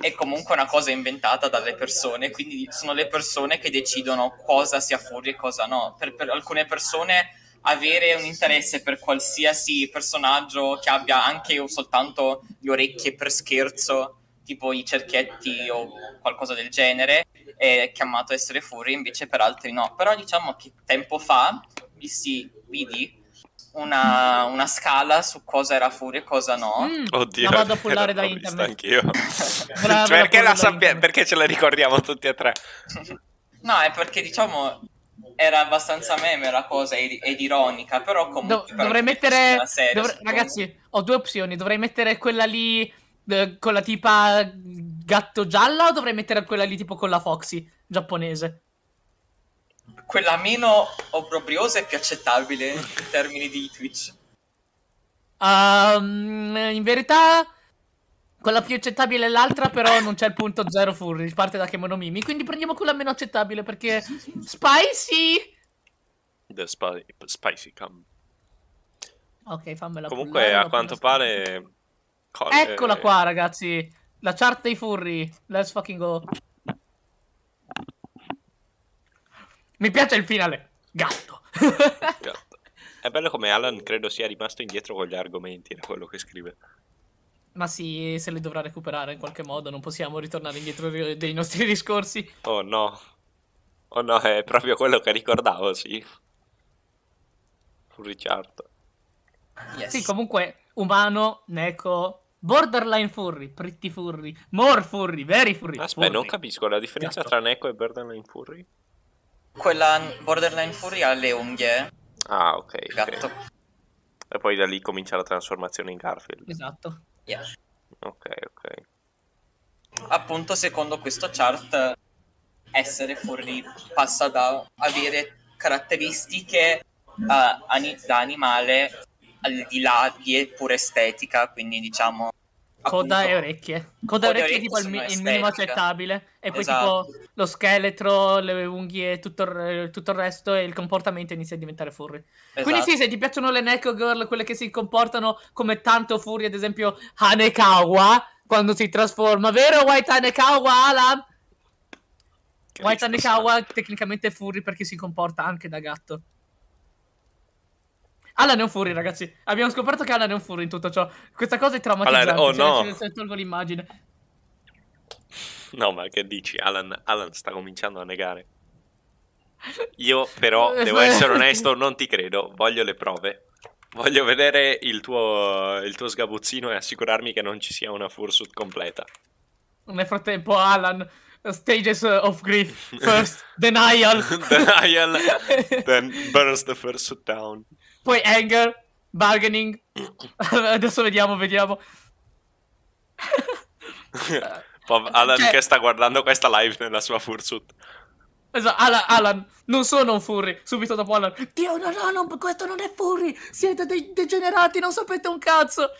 è comunque una cosa inventata dalle persone, quindi sono le persone che decidono cosa sia furry e cosa no. Per, per alcune persone avere un interesse per qualsiasi personaggio che abbia anche o soltanto le orecchie per scherzo, tipo i cerchietti o qualcosa del genere, è chiamato essere furry, invece per altri no. Però diciamo che tempo fa visti, vidi una, una scala su cosa era furry e cosa no. Mm, Oddio, la vado a pullare da internet. anch'io. Perché, la sappia- perché ce la ricordiamo tutti e tre? No, è perché diciamo era abbastanza meme la cosa ed, ed ironica, però comunque... Do- dovrei mettere. seria, dovre- ragazzi, ho due opzioni. Dovrei mettere quella lì eh, con la tipa gatto gialla o dovrei mettere quella lì tipo con la Foxy giapponese? Quella meno obbrobriosa e più accettabile in termini di Twitch. Ehm, in verità, quella più accettabile è l'altra, però non c'è il punto zero furry. Parte da Kemonomimi. Quindi prendiamo quella meno accettabile perché. Spicy! The spi- spicy cam. Ok, fammela Comunque, pullare, a quanto pare... Col- Eccola eh, qua, ragazzi. La chart dei furry. Let's fucking go. Mi piace il finale. Gatto. gatto. È bello come Alan credo sia rimasto indietro con gli argomenti da quello che scrive. Ma sì, se li dovrà recuperare in qualche modo. Non possiamo ritornare indietro dei nostri discorsi. Oh no. Oh no, è proprio quello che ricordavo, sì. Richard. Yes. Sì, comunque, umano, Neko, borderline furry, pretty furry, more furry, very furry. Aspetta, non furry. capisco la differenza Gatto. tra Neko e Borderline Furry. Quella borderline fury ha le unghie, Ah, ok. gatto. E poi da lì comincia la trasformazione in Garfield. Esatto. Yeah. Ok, ok. Appunto, secondo questo chart, essere furry passa da avere caratteristiche eh, ani- da animale al di là di pura estetica, quindi diciamo... Coda appunto, e orecchie. Coda e orecchie è tipo il, il minimo accettabile. E poi Esatto. tipo lo scheletro, le unghie, tutto il, tutto il resto e il comportamento inizia a diventare furry. Quindi esatto. sì, se ti piacciono le Neko Girl, quelle che si comportano come tanto furry, ad esempio Hanekawa, quando si trasforma, vero White Hanekawa, Alan? Che White. Hanekawa tecnicamente è furry perché si comporta anche da gatto. Alan è un furry, ragazzi. Abbiamo scoperto che Alan è un furry in tutto ciò. Questa cosa è traumatizzante. Alan- oh, cioè, no. se- tolgo l'immagine. No, ma che dici? Alan, Alan sta cominciando a negare. Io però, devo essere onesto, non ti credo. Voglio le prove. Voglio vedere il tuo, il tuo sgabuzzino e assicurarmi che non ci sia una fursuit completa. Nel frattempo, Alan, stages of grief. First, denial. Denial, then burns the fursuit down. Poi anger, bargaining. Adesso vediamo, vediamo. Alan Cioè- che sta guardando questa live nella sua fursuit. Esatto, Alan, Alan, non sono un furry. Subito dopo Alan. Dio, no, no, no, questo non è furry. Siete dei degenerati, non sapete un cazzo.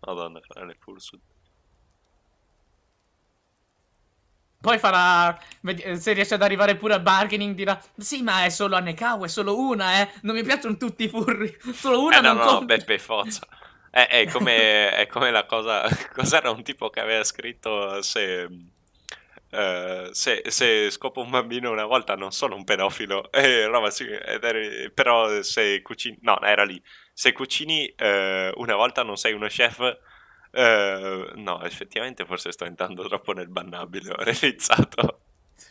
Madonna, fare le fursuit. Poi farà. vedi- Se riesce ad arrivare pure al bargaining, dirà: Sì, ma è solo Anekawa, è solo una, eh. Non mi piacciono tutti i furry. Solo una Eh no, non no, conta. Beppe Forza. È, è come, è come la cosa. Cos'era un tipo che aveva scritto se. eh, se, se scopo un bambino una volta non sono un pedofilo, eh, roba sì, però se cucini, no, era lì, se cucini eh, una volta non sei uno chef, eh, no, effettivamente forse sto entrando troppo nel bannabile, ho realizzato.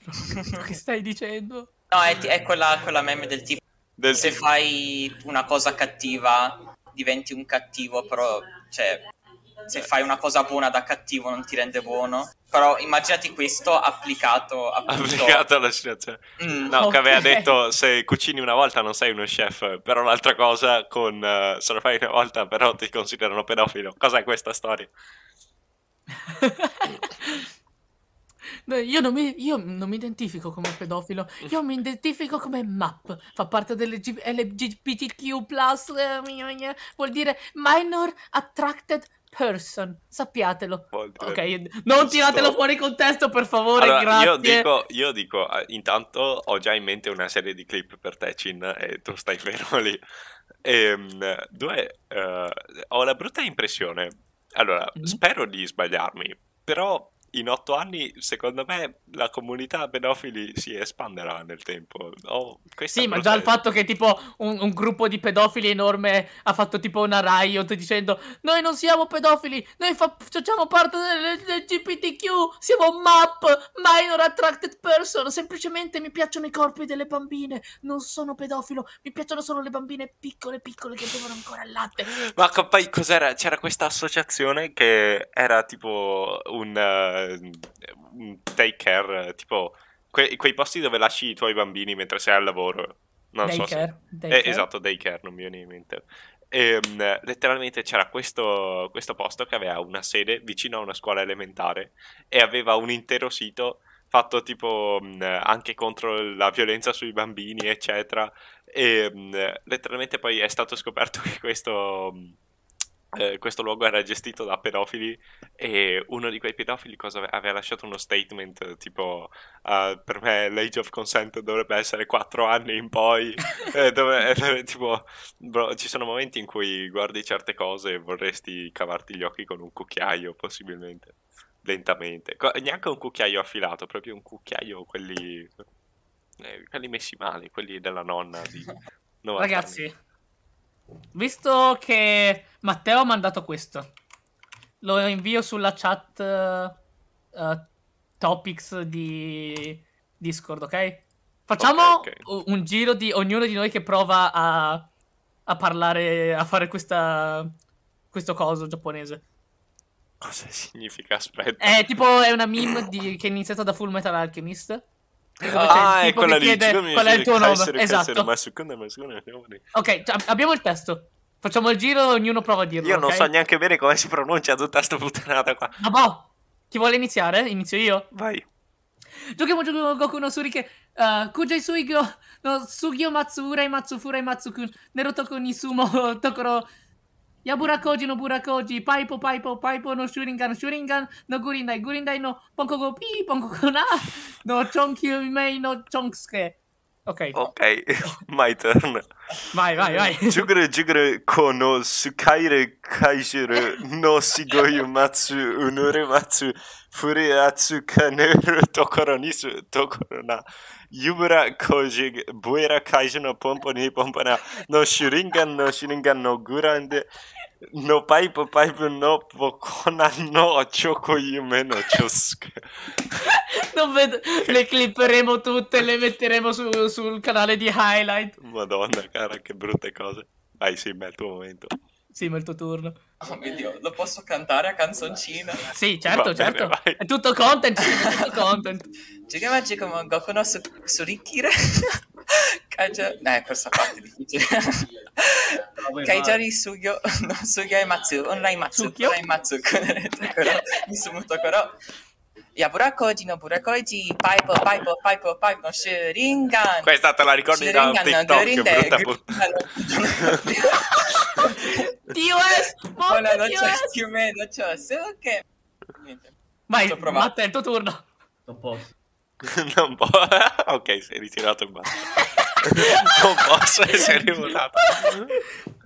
che stai dicendo? No, è, è quella, quella meme del tipo Del se tipo- fai una cosa cattiva diventi un cattivo, però cioè se fai una cosa buona da cattivo non ti rende buono. Però immaginati questo applicato appunto applicato alla situazione. Mm, No, che aveva detto se cucini una volta non sei uno chef, però l'altra cosa con eh, se lo fai una volta però ti considerano pedofilo. Cos'è questa storia? no, io, non mi, io non mi identifico come pedofilo, io mi identifico come MAP, fa parte dell'LGBTQ+, eh, vuol dire Minor Attracted Person, sappiatelo. Vuol dire- Ok, non tiratelo Sto- fuori contesto per favore, Allora, grazie. io dico, io dico, eh, intanto ho già in mente una serie di clip per te, Cin, e tu stai fermo lì. Ehm, due, eh, ho la brutta impressione. Allora, Mhm. spero di sbagliarmi, però in otto anni, secondo me, la comunità pedofili si espanderà nel tempo. Questa Sì, ma già il fatto che tipo un, un gruppo di pedofili enorme ha fatto tipo una riot dicendo noi non siamo pedofili, noi fa- facciamo parte dell'LGBTQ, siamo MAP, Minor Attracted Person, semplicemente mi piacciono i corpi delle bambine, non sono pedofilo, mi piacciono solo le bambine piccole piccole che bevono ancora il latte. Ma poi cos'era? C'era questa associazione che era tipo un, eh, un take care, tipo que- quei posti dove lasci i tuoi bambini mentre sei al lavoro. Non so se... Daycare, Eh, daycare. esatto, daycare, non mi viene in mente. Ehm, letteralmente c'era questo, questo posto che aveva una sede vicino a una scuola elementare e aveva un intero sito fatto tipo mh, anche contro la violenza sui bambini, eccetera. E mh, letteralmente poi è stato scoperto che questo, mh, eh, questo luogo era gestito da pedofili e uno di quei pedofili cosa ave- aveva lasciato uno statement tipo "Ah, per me l'age of consent dovrebbe essere 4 anni in poi eh, dove, eh, tipo bro, ci sono momenti in cui guardi certe cose e vorresti cavarti gli occhi con un cucchiaio possibilmente lentamente Co- neanche un cucchiaio affilato proprio un cucchiaio quelli eh, quelli messi male quelli della nonna di 90 Ragazzi, anni. Visto che Matteo ha mandato questo, lo invio sulla chat eh, topics di Discord, ok? Facciamo Ok, ok. u- un giro di ognuno di noi che prova a, a parlare, a fare questa, questo coso giapponese. cosa significa aspetta È tipo, è una meme di- che è iniziata da Full Metal Alchemist. Ah, è quella lì. chiede qual è il tuo nome. Esatto. Ma secondo me, secondo me- Ok, abbiamo il testo. Facciamo il giro ognuno prova a dirlo. Io non ok? so neanche bene come si pronuncia tutta sta puttanata qua. Ma boh, chi vuole iniziare? Inizio io. Vai. Giochiamo giochiamo Goku no Surike. Uh, Kujai Suigyo no Sugyo Matsu Urai Matsu Furai Matsu Kun Nerotoko ni Sumo Tokoro Yabura Koji no Burakoji Paipo Paipo Paipo no Shuringan Shuringan no Gurindai Gurindai no Ponkogo Pi Ponkogo Na no Chonkyu Mei no Chonksuke Ok, Ok, my turn. vai vai vai Jugure jugure kono sukaire kaijuru no shigoyu matsu unure matsu furiatsu kaneru tokoro nisu tokoro na yubura koji buera kaiju no pompo ni pompo na no shuringan no shuringan no gurande no paipo paipo no pokona no choko yume no chosuke. Non vedo Le clipperemo tutte Le metteremo su- sul canale di highlight Madonna cara, che brutte cose. Vai Sim, è il tuo momento. Sì, ma è il tuo turno. Oh mio Dio, lo posso cantare a canzoncina? Sì, certo, bene, certo. vai. È tutto content è tutto content. Jigama Jigama Goku no su- Surikire. Kaija... Eh, questa parte è difficile Kaijari Sugyo no Sugyo e Matsu Onrai Matsu? Onrai Matsu. Kunere Tokoro Isumu Tokoro Yabura Koji no Burakoji Paipo Paipo Paipo Paipo no Shuringan Questa te la ricordi da TikTok, brutta puttana. TOS Buona Monte noce TOS Yume no Chosuke Niente Vai, Ci ho provato. Matte, è il tuo turno Non posso. non può. ok, sei ritirato e basta. non posso essere rivotato.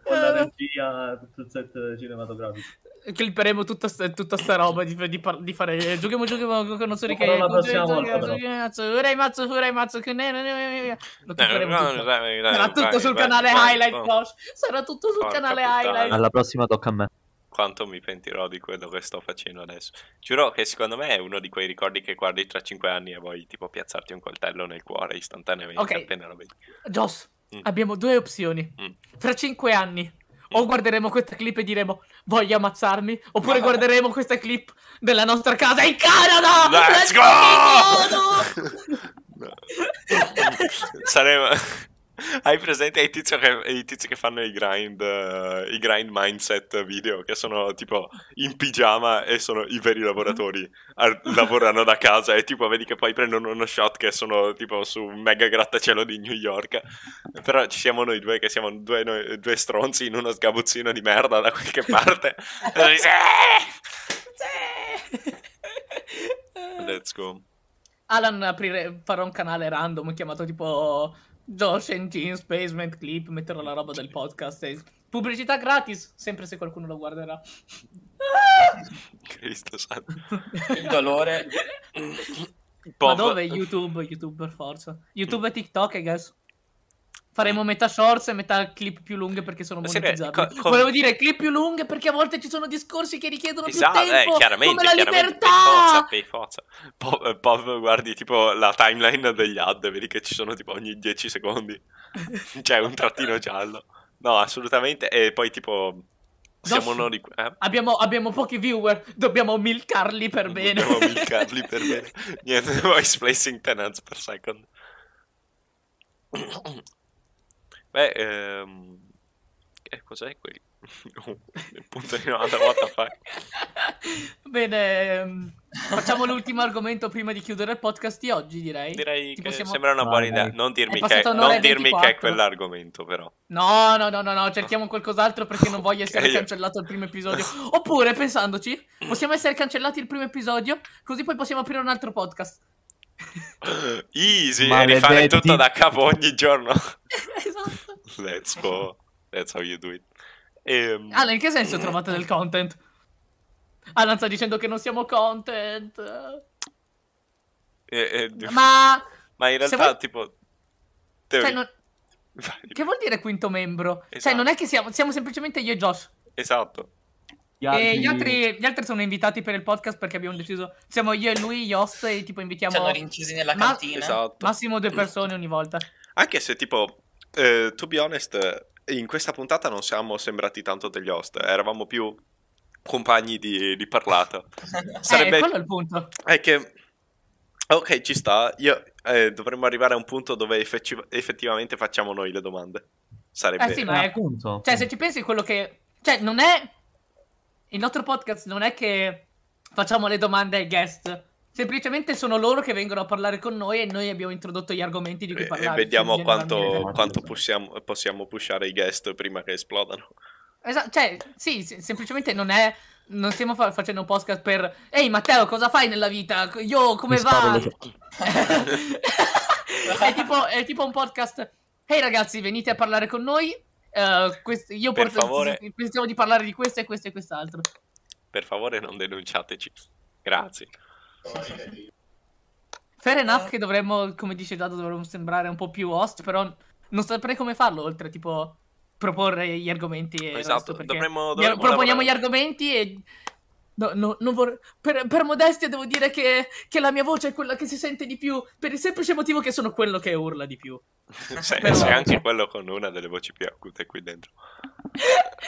Con la regia, tutto il set cinematografico. Clipperemo tutta, sta- tutta sta roba di, di, par- di fare Giochiamo, giochiamo con non so di che. Urai Matsu, Furai Matsu Kune- Lo clipperemo tutto Sarà tutto sul canale Highlight Bosch. Sarà tutto sul canale. Highlight Alla prossima tocca a me. Quanto mi pentirò di quello che sto facendo adesso. Giuro che secondo me è uno di quei ricordi che guardi tra 5 anni e vuoi tipo piazzarti un coltello nel cuore istantaneamente Ok. appena lo vedi. Joss, Mm. abbiamo due opzioni Mm. Fra cinque anni o guarderemo questa clip e diremo voglio ammazzarmi oppure guarderemo questa clip della nostra casa in Canada Let's fucking go! No. Saremo... Hai presente i tizi che, i tizi che fanno i grind, eh, i grind mindset video, che sono tipo in pigiama e sono i veri lavoratori, ar- lavorano da casa e tipo vedi che poi prendono uno shot che sono tipo su un mega grattacielo di New York. Però ci siamo noi due che siamo due, noi- due stronzi in uno sgabuzzino di merda da qualche parte. e noi dici, "Eh!" Let's go. Alan aprire, farà un canale random chiamato tipo Josh and Jeans Basement Clip, metterò la roba del podcast. e- Pubblicità gratis, sempre se qualcuno lo guarderà. Cristo santo. Il dolore. Ma dove? YouTube, YouTube per forza. YouTube e TikTok, I guess. Faremo metà shorts e metà clip più lunghe perché sono monetizzabili. co- co- Volevo dire clip più lunghe perché a volte ci sono discorsi che richiedono Esatto, più tempo. eh, chiaramente, come la chiaramente, libertà. per forza, per forza. Po- eh, Pov, guardi tipo la timeline degli ad, vedi che ci sono tipo ogni 10 secondi. C'è un trattino giallo. No, assolutamente. E poi tipo... Siamo Josh, noi... Eh? Abbiamo, abbiamo pochi viewer, dobbiamo milcarli per bene. Dobbiamo milcarli per bene. Niente, voice placing 10 ads per second. Beh, ehm... eh, cos'è quelli? Il punto di 90, what the fuck? Bene, ehm, facciamo l'ultimo argomento prima di chiudere il podcast di oggi, direi. Direi Tipo che siamo- sembra una buona idea. dai. Non dirmi, È che, non dirmi che è 24. quell'argomento, però. No, no, no, no, no, cerchiamo qualcos'altro perché non voglio essere Ok. cancellato il primo episodio. Oppure, pensandoci, possiamo essere cancellati il primo episodio, così poi possiamo aprire un altro podcast. Easy, e rifare tutto da capo ogni giorno. esatto. Let's go. That's how you do it. Ehm, Alan, in che senso trovate del content? Alan sta dicendo che non siamo content. eh, eh, Ma... ma in realtà, vuoi- tipo... Cioè, teori- non- Che vuol dire quinto membro? Cioè, Esatto. non è che siamo, siamo semplicemente io e Josh. Esatto. Gli E gli altri, gli altri sono invitati per il podcast perché abbiamo deciso. Siamo io e lui, gli host, e tipo invitiamo hanno rinchiusi nella Ma- cantina. Esatto. massimo due persone ogni volta. Anche se tipo, eh, to be honest, eh, in questa puntata non siamo sembrati tanto degli host, eravamo più compagni di, di parlata. Eh, Sarebbe... quello è il punto. È che... Ok, ci sta. Io, eh, dovremmo arrivare a un punto dove effettiv- effettivamente facciamo noi le domande. Sarebbe... Eh sì, ma è- appunto. Cioè, se ci pensi, quello che. Cioè, non è. Il nostro podcast non è che facciamo le domande ai guest. Semplicemente sono loro che vengono a parlare con noi e noi abbiamo introdotto gli argomenti di cui E- E parlare. vediamo quanto, quanto possiamo, possiamo pushare i guest prima che esplodano. Esatto, cioè, sì, semplicemente non è. Non stiamo fa- facendo un podcast per. Ehi, Matteo, cosa fai nella vita? Io, come Mi va? è, tipo, è tipo un podcast. Ehi, ragazzi, venite a parlare con noi. Eh, quest- io Per porto- favore. pensiamo di parlare di questo e questo e quest'altro. Per favore non denunciateci. Grazie. Fair enough che dovremmo, come dice Dado, dovremmo sembrare un po' più host, però non saprei come farlo, oltre tipo proporre gli argomenti e Esatto, resto, dovremmo- gli- dovremmo proponiamo lavorare. gli argomenti e no, no, non vor- per, per modestia devo dire che, che la mia voce è quella che si sente di più, per il semplice motivo che sono quello che urla di più. Sei, Però- sei anche quello con una delle voci più acute qui dentro.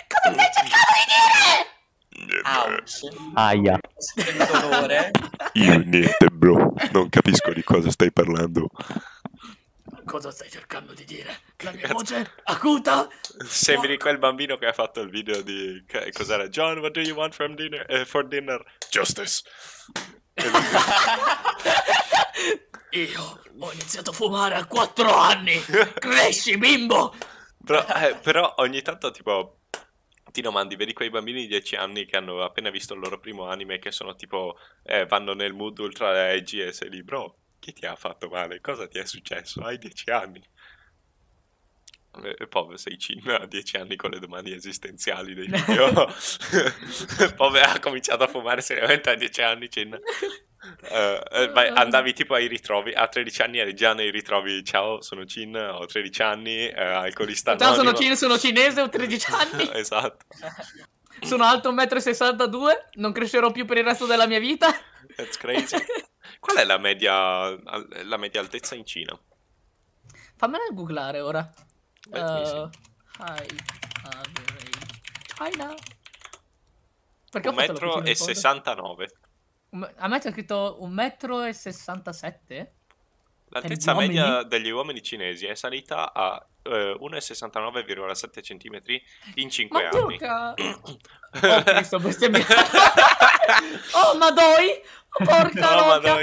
Cosa stai cercando di dire? Aia. Dolore. Io niente, bro. Non capisco di cosa stai parlando. Cosa stai cercando di dire? La mia voce acuta? Sembri quel bambino che ha fatto il video di... Cos'era? John, what do you want from dinner, eh, for dinner? Justice. Io ho iniziato a fumare a 4 anni. Cresci, bimbo! Però, eh, però ogni tanto tipo ti domandi, vedi quei bambini di 10 anni che hanno appena visto il loro primo anime che sono tipo, eh, vanno nel mood ultra edgy e sei lì, bro, chi ti ha fatto male? Cosa ti è successo? Hai 10 anni. Eh, poi sei cin a 10 anni con le domande esistenziali dei video. poi ha cominciato a fumare seriamente a 10 anni cin. Eh, eh, vai- andavi tipo ai ritrovi a 13 anni eri già nei ritrovi ciao sono Cin ho 13 anni eh, alcolista Già sono, cine- sono cinese, ho 13 anni. esatto Sono alto 1,62 m. Non crescerò più per il resto della mia vita. that's crazy qual è la media la media altezza in Cina? Fammela googlare ora. Uh, high average China. Perché ho un metro e in fondo? 69 Un me- A me c'è scritto un metro e 67? L'altezza uomini? media degli uomini cinesi è salita a eh, 1,69,7 cm in 5 Ma anni. porca... Oh, Cristo, bestemmiato. oh, ma doi? Oh, porca No, ma loca.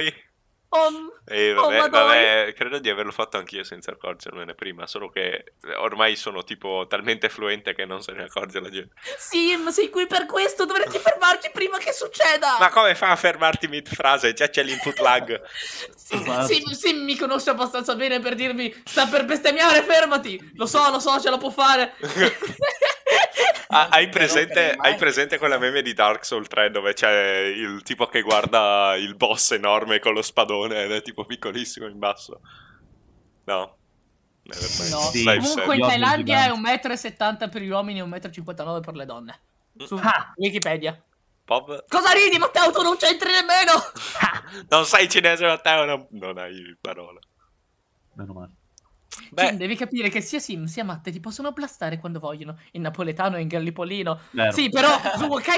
Oh, Eh, Oh, vabbè, ma vabbè, credo di averlo fatto anch'io senza accorgermene prima, solo che ormai sono tipo talmente fluente che non se ne accorge la gente. Sim, sei qui per questo, dovresti fermarci prima che succeda. Ma come fa a fermarti mid frase? Già c'è l'input lag. Sim, Esatto. Sim, Sim mi conosce abbastanza bene per dirmi sta per bestemmiare, fermati. Lo so, lo so, ce la può fare. Ah, hai, presente, hai presente quella meme di Dark Souls 3 dove c'è il tipo che guarda il boss enorme con lo spadone ed è tipo piccolissimo in basso? No. No, Sì. Comunque in Thailandia è giganti. 1,70 m per gli uomini e 1,59 m per le donne. Su Ah. Wikipedia. Pop? Cosa ridi, Matteo? Tu non c'entri nemmeno. Non sei cinese Matteo, non, non hai parole. Meno male. Beh. Cioè, devi capire che sia Sim sia Matte ti possono blastare quando vogliono, in napoletano e in gallipolino. Vero. Sì, però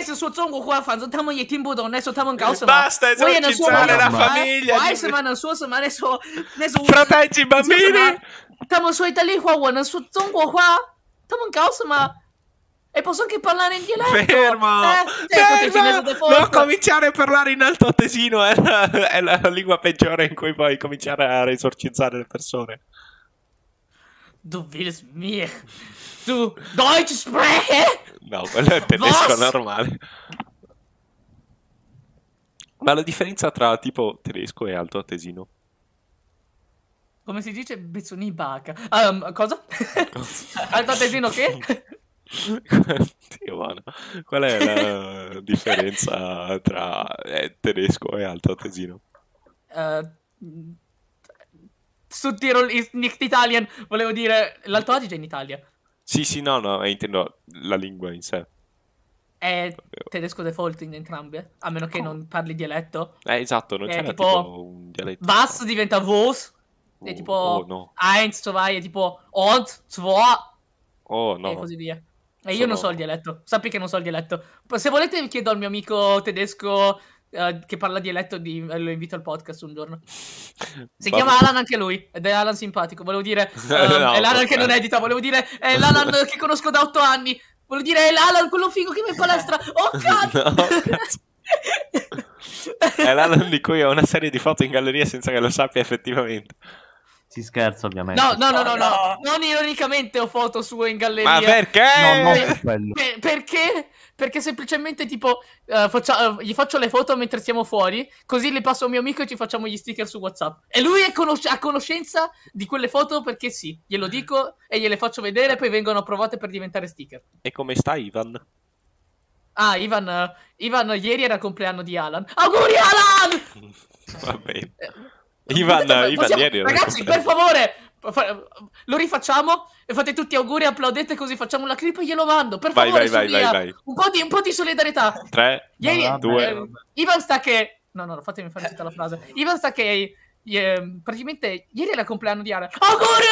su suo zongo qua fanno tamo e timbo don adesso tamo in causa. Basta, esorcizzare la famiglia. Wai se ma non suo se ma adesso adesso proteggi i bambini. Tamo su italiano qua, buono su zongo qua. Tamo in causa ma e posso anche parlare in dialetto. Fermo! Eh, Fermo! Non cominciare a parlare in alto tesino è la, è la lingua peggiore in cui puoi cominciare a esorcizzare le persone. Du willst mich. Du Deutsch sprechen? No, quello è tedesco Was? normale. Ma la differenza tra tipo tedesco e altoatesino? Come si dice Bezzoni Baca? Um, cosa? Alto tesino che? Dio mano. Qual è la differenza tra eh, tedesco e altoatesino? Uh, Südtirol ist nicht Italien. Volevo dire l'Alto Adige è in Italia. Sì, sì, no, no, intendo la lingua in sé. È tedesco default in entrambe. A meno che non parli dialetto. Eh, esatto, non Eh, c'era tipo, tipo, un dialetto. Was diventa Vos. È Oh, tipo oh, no. Eins, zwei, è tipo Und, zwei. Oh, E no. così via. E io non so il dialetto. Sappi che non so il dialetto. Se volete, chiedo al mio amico tedesco eh, che parla dialetto. Di... eh, Lo invito al podcast un giorno. Si chiama Alan anche lui. Ed è Alan simpatico. Volevo dire. ehm, No, è l'Alan che non edita. Volevo dire. È l'Alan che conosco da otto anni. Volevo dire. È l'Alan quello figo che va in palestra. Oh cazzo! No, cazzo. È l'Alan di cui ho una serie di foto in galleria senza che lo sappia effettivamente. Si scherza ovviamente. No, no, no, no, no. No. Non ironicamente ho foto sue in galleria. Ma perché? No, non per quello. Per- perché? Perché semplicemente tipo eh, faccia- eh, gli faccio le foto mentre siamo fuori, così le passo a mio amico e ci facciamo gli sticker su WhatsApp. E lui è conos- a conoscenza di quelle foto perché sì, glielo dico e gliele faccio vedere, poi vengono approvate per diventare sticker. E come sta Ivan? Ah, Ivan, eh, Ivan ieri era il compleanno di Alan. Auguri Alan! Va bene. Ivan, Ivan possiamo- ieri Ragazzi, per favore, fa- lo rifacciamo e fate tutti auguri, applaudete così facciamo la clip e glielo mando. Per Vai, favore, vai, vai, vai. Un, po di, un po' di solidarietà. Tre, Ieri, vabbè, due. eh, Ivan sta che. No, no, fatemi fare tutta la frase. Ivan sta che. eh, praticamente ieri era il compleanno di Alan. Auguri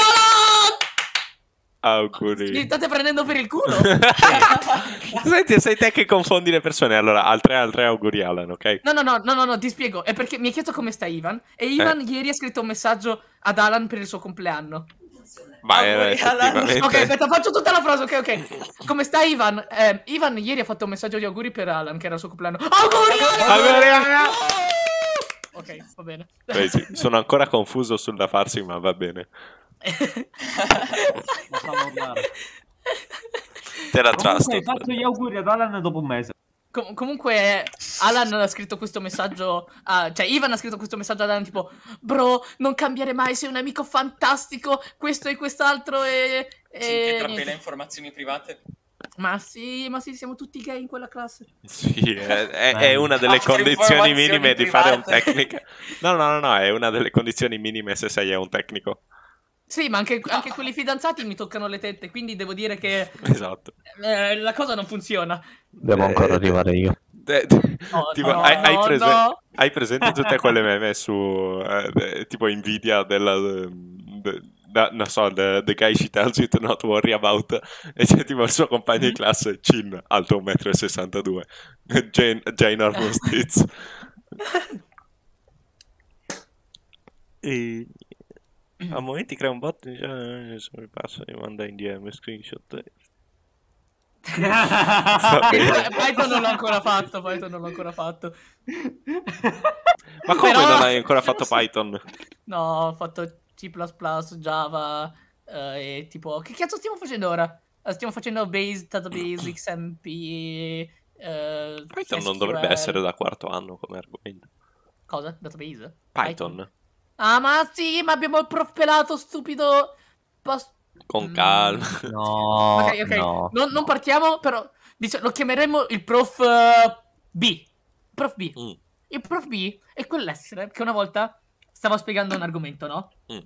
Alan! Mi auguri. state prendendo per il culo? Senti, sei te che confondi le persone. Allora, altre, altre auguri Alan, ok? No, no, no, no, no, no, ti spiego. È perché mi ha chiesto come sta Ivan. E Ivan ieri ha scritto un messaggio ad Alan per il suo compleanno. Ma eh, Auguri, Alan. effettivamente... Ok, aspetta, faccio tutta la frase, ok, ok. Come sta Ivan? Eh, Ivan ieri ha fatto un messaggio di auguri per Alan, che era il suo compleanno. Auguri Alan! Auguri, Alan! Ok, va bene. Sono ancora confuso sul da farsi, ma va bene. Te la Comunque, trust. faccio gli auguri ad Alan dopo un mese. Com- comunque, Alan ha scritto questo messaggio. a- cioè, Ivan ha scritto questo messaggio ad Alan: tipo, Bro, non cambiare mai, sei un amico fantastico. Questo e quest'altro. E. Sì, e che troppe niente. le informazioni private. Ma sì, ma sì, siamo tutti gay in quella classe. Sì, è, è- è una delle Altre condizioni minime di fare un private. tecnico. No, no, no, no, è una delle condizioni minime se sei un tecnico. Sì, ma anche, anche quelli fidanzati mi toccano le tette. Quindi devo dire che Esatto. eh, la cosa non funziona. Devo ancora arrivare io. Eh, No, tipo, no, hai, hai no, prese- no. hai presente tutte quelle meme su eh, eh, tipo Nvidia della de- da- non so the, the guy she tells you to not worry about e c'è tipo il suo compagno di classe Chin alto 1,62 m Jane, Jane Armistice e A momenti crea un bot, eh, se mi passa, mi manda in DM screenshot. Python non l'ho ancora fatto, Python non l'ho ancora fatto. Ma come Però- non hai ancora fatto Python? No, ho fatto C++, Java eh, e tipo... Che cazzo stiamo facendo ora? Eh, Stiamo facendo Base, Database, XMP... eh, Python non SQL. dovrebbe essere da quarto anno come argomento. Cosa? Database? Python, Ah, ma sì, ma abbiamo il prof pelato stupido... Bas- con Mm. calma. No, ok, ok. no. Non, non partiamo, però dice- lo chiameremo il prof B. Prof B. Mm. Il prof B è quell'essere che una volta stava spiegando un argomento, no? Mm.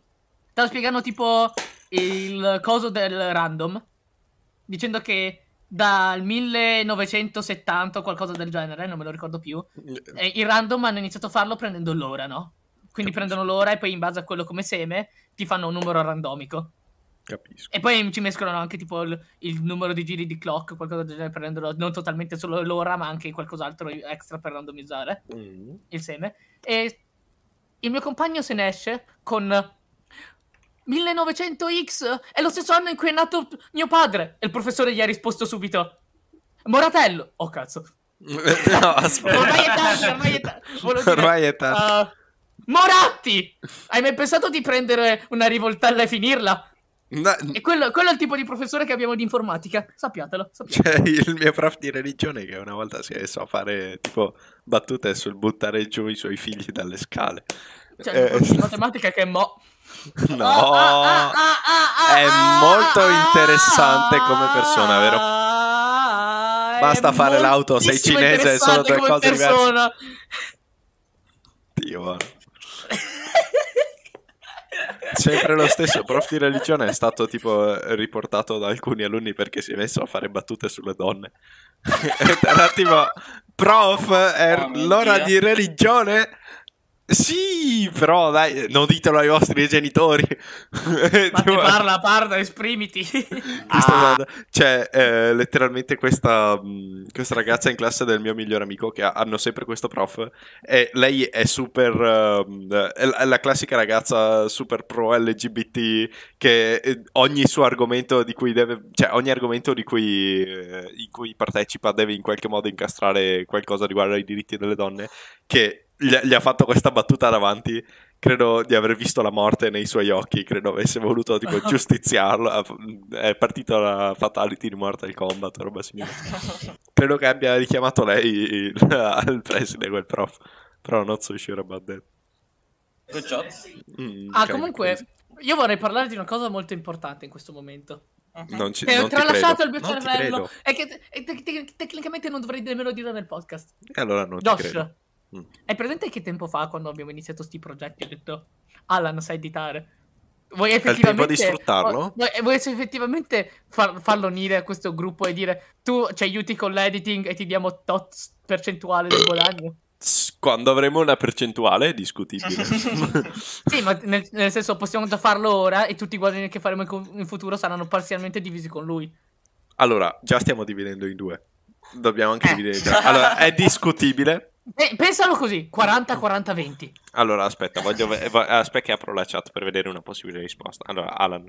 Stava spiegando tipo il coso del random, dicendo che dal 1970 o qualcosa del genere, non me lo ricordo più, eh, il random hanno iniziato a farlo prendendo l'ora, no? Quindi Capisco. prendono l'ora e poi in base a quello come seme ti fanno un numero randomico. Capisco. E poi ci mescolano anche tipo il, il numero di giri di clock, qualcosa del genere per renderlo non totalmente solo l'ora, ma anche qualcos'altro extra per randomizzare Mm. il seme. E il mio compagno se ne esce con 1900X è lo stesso anno in cui è nato mio padre. E il professore gli ha risposto subito: Moratello. Oh cazzo. no, aspetta. Ormai è tardi, ormai è tardi. Ormai è tardi. uh, Moratti! Hai mai pensato di prendere una rivoltella e finirla? No, E quello, quello è il tipo di professore che abbiamo di informatica. Sappiatelo. sappiatelo. C'è il mio prof di religione che una volta si è messo a fare tipo battute sul buttare giù i suoi figli dalle scale. Cioè, Eh, il prof di matematica che è mo. No, Ah, ah, ah, ah, ah, è ah, molto ah, interessante come persona, vero? ah, Basta fare l'auto, sei cinese, sono due cose diverse. persona. Dio, guarda. Sempre lo stesso prof di religione è stato tipo riportato da alcuni alunni perché si è messo a fare battute sulle donne. Era tipo, prof, è Oh, l'ora Dio. di religione? Sì, però dai, non ditelo ai vostri genitori. Ma Tipo- parla, parla, esprimiti. guarda, c'è eh, letteralmente questa, mh, questa ragazza in classe del mio migliore amico che ha- hanno sempre questo prof e lei è super è la- è la classica ragazza super pro LGBT che eh, ogni suo argomento di cui deve cioè ogni argomento di cui eh, in cui partecipa deve in qualche modo incastrare qualcosa riguardo ai diritti delle donne che gli, ha- gli ha fatto questa battuta davanti credo di aver visto la morte nei suoi occhi, credo avesse voluto tipo giustiziarlo, è partita la fatality di Mortal Kombat, roba simile. Credo che abbia richiamato lei il- al preside quel prof, però not so sure about that. Good job. Mm, Ah, comunque, crazy. io vorrei parlare di una cosa molto importante in questo momento. Mhm. non, ci, ho non ti tralasciato credo. il mio non cervello. credo. E che te- te- te- tecnicamente non dovrei nemmeno dire nel podcast. E allora non Josh, credo. Mm. hai presente che tempo fa quando abbiamo iniziato sti progetti ho detto Alan sai editare? Vuoi effettivamente sfruttarlo? Vuoi, vuoi effettivamente far- farlo unire a questo gruppo e dire tu ci aiuti con l'editing e ti diamo tot percentuale del guadagno? Quando avremo una percentuale è discutibile. Sì, ma nel, nel senso possiamo già farlo ora e tutti i guadagni che faremo in, futuro saranno parzialmente divisi con lui. allora, già stiamo dividendo in due. Dobbiamo anche Eh. dividere in tre. Allora, è discutibile. Eh, pensalo così, 40-40-20. Allora, aspetta, voglio aspetta che apro la chat per vedere una possibile risposta. Allora, Alan.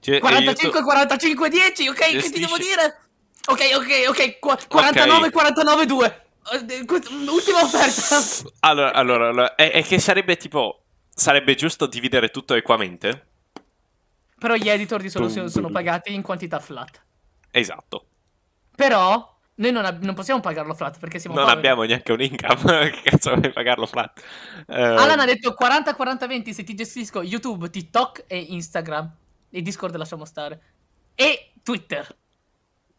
Cioè, io 45 tu- 45 10 ok che ti devo dire ok ok ok qua- 49 49 2 Eh, questa- ultima offerta Allora, allora, allora, è, è che sarebbe tipo... Sarebbe giusto dividere tutto equamente? però gli editor di Tum, sono pagati in quantità flat Esatto. però noi non, ab- non possiamo pagarlo flat perché siamo Non poveri. abbiamo neanche un income. che cazzo vuoi pagarlo flat? Eh, Alan ha detto 40 40 20 se ti gestisco YouTube TikTok e Instagram e Discord lasciamo stare e Twitter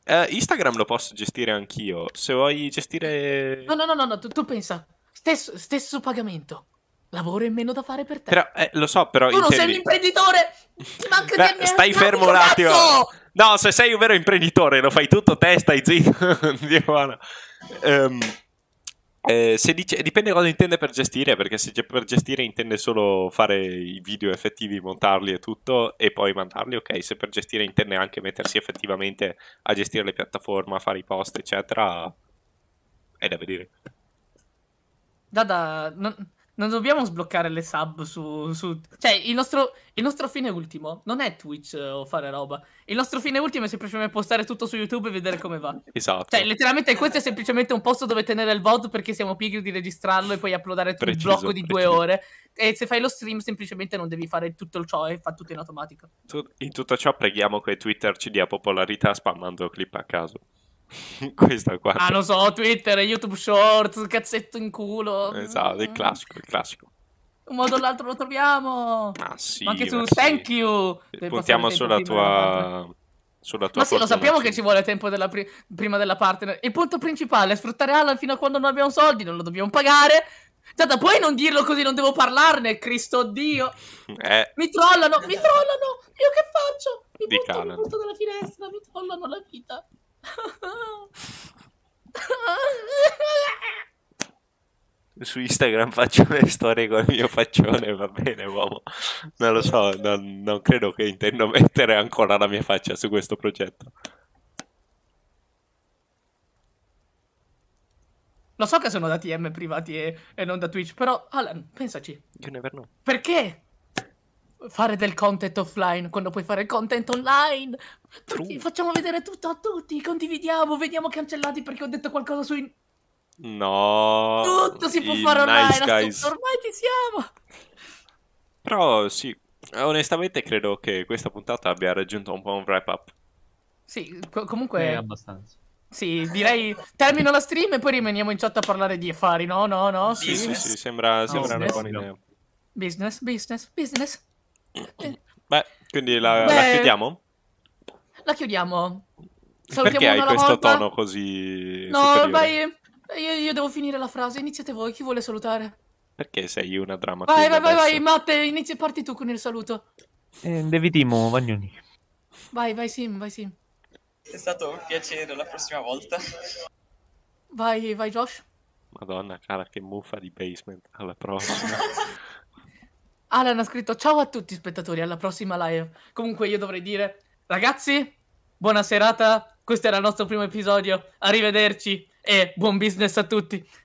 eh, Instagram lo posso gestire anch'io. Se vuoi gestire... no no no no, no tu, tu pensa stesso, stesso pagamento lavoro in meno da fare per te Però, eh, lo so, però... tu non sei un imprenditore ti manca Beh, di stai fermo un attimo. No, se sei un vero imprenditore, lo fai tutto te, stai zitto. Ehm, eh, dice, dipende cosa intende per gestire, perché se per gestire intende solo fare i video effettivi, montarli e tutto, e poi mandarli, ok. Se per gestire intende anche mettersi effettivamente a gestire le piattaforme, a fare i post, eccetera, è da vedere. Dada, non, non dobbiamo sbloccare le sub su... su... Cioè, il nostro, il nostro fine ultimo non è Twitch eh, o fare roba. Il nostro fine ultimo è semplicemente postare tutto su YouTube e vedere come va. Esatto. Cioè, letteralmente questo è semplicemente un posto dove tenere il VOD perché siamo pigri di registrarlo e poi uploadare tutto Preciso, il blocco di due preciso. ore. E se fai lo stream semplicemente non devi fare tutto ciò e fa tutto in automatico. In tutto ciò preghiamo che Twitter ci dia popolarità spammando clip a caso. Questo è quanto. Ah, non so, Twitter, YouTube Shorts, cazzetto in culo. Esatto, il classico, il classico. Un modo o l'altro lo troviamo. Ah sì, Ma anche su ma sì. Thank You. Puntiamo sulla tua... Sulla tua Ma sì, lo sappiamo sì. che ci vuole tempo della pri- prima della partner. Il punto principale è sfruttare Alan fino a quando non abbiamo soldi, non lo dobbiamo pagare. Tata, puoi non dirlo così, non devo parlarne, Cristo Dio. Eh, Mi trollano, mi trollano. Io che faccio? Mi Dica, butto, mi butto dalla finestra, mi trollano la vita. Su Instagram faccio le storie con il mio faccione, va bene, uomo. Non lo so, non, non credo che intendo mettere ancora la mia faccia su questo progetto. Lo so che sono da TM privati e, e non da Twitch, però Alan, pensaci. You never know. Perché fare del content offline quando puoi fare content online? True. facciamo vedere tutto a tutti, condividiamo, veniamo cancellati perché ho detto qualcosa su... in- No. Tutto si può fare online, nice guys. ormai ci siamo. Però sì, onestamente credo che questa puntata abbia raggiunto un po' un wrap up. Sì, co- comunque... Eh, abbastanza. Sì, direi termino la stream e poi rimaniamo in chat a parlare di affari, no? No, no, Sì, sì. sì, sì, sembra, sembra una business. buona idea. Business, business, business. Beh, quindi la, Beh, la chiudiamo? La chiudiamo. Perché Salutiamo hai una alla questo volta. tono così No, superiore? ormai io, io devo finire la frase. Iniziate voi, chi vuole salutare? Perché sei una drama Vai, vai, vai, vai, Matte, inizia parti tu con il saluto. Eh, Devitimo, Vagnoni. Vai, vai, Sim, vai, Sim. È stato un piacere la prossima volta. Vai, vai, Josh. Madonna, cara, che muffa di basement. Alla prossima. Alan ha scritto ciao a tutti spettatori, alla prossima live. Comunque io dovrei dire, ragazzi, buona serata, questo era il nostro primo episodio, arrivederci e buon business a tutti.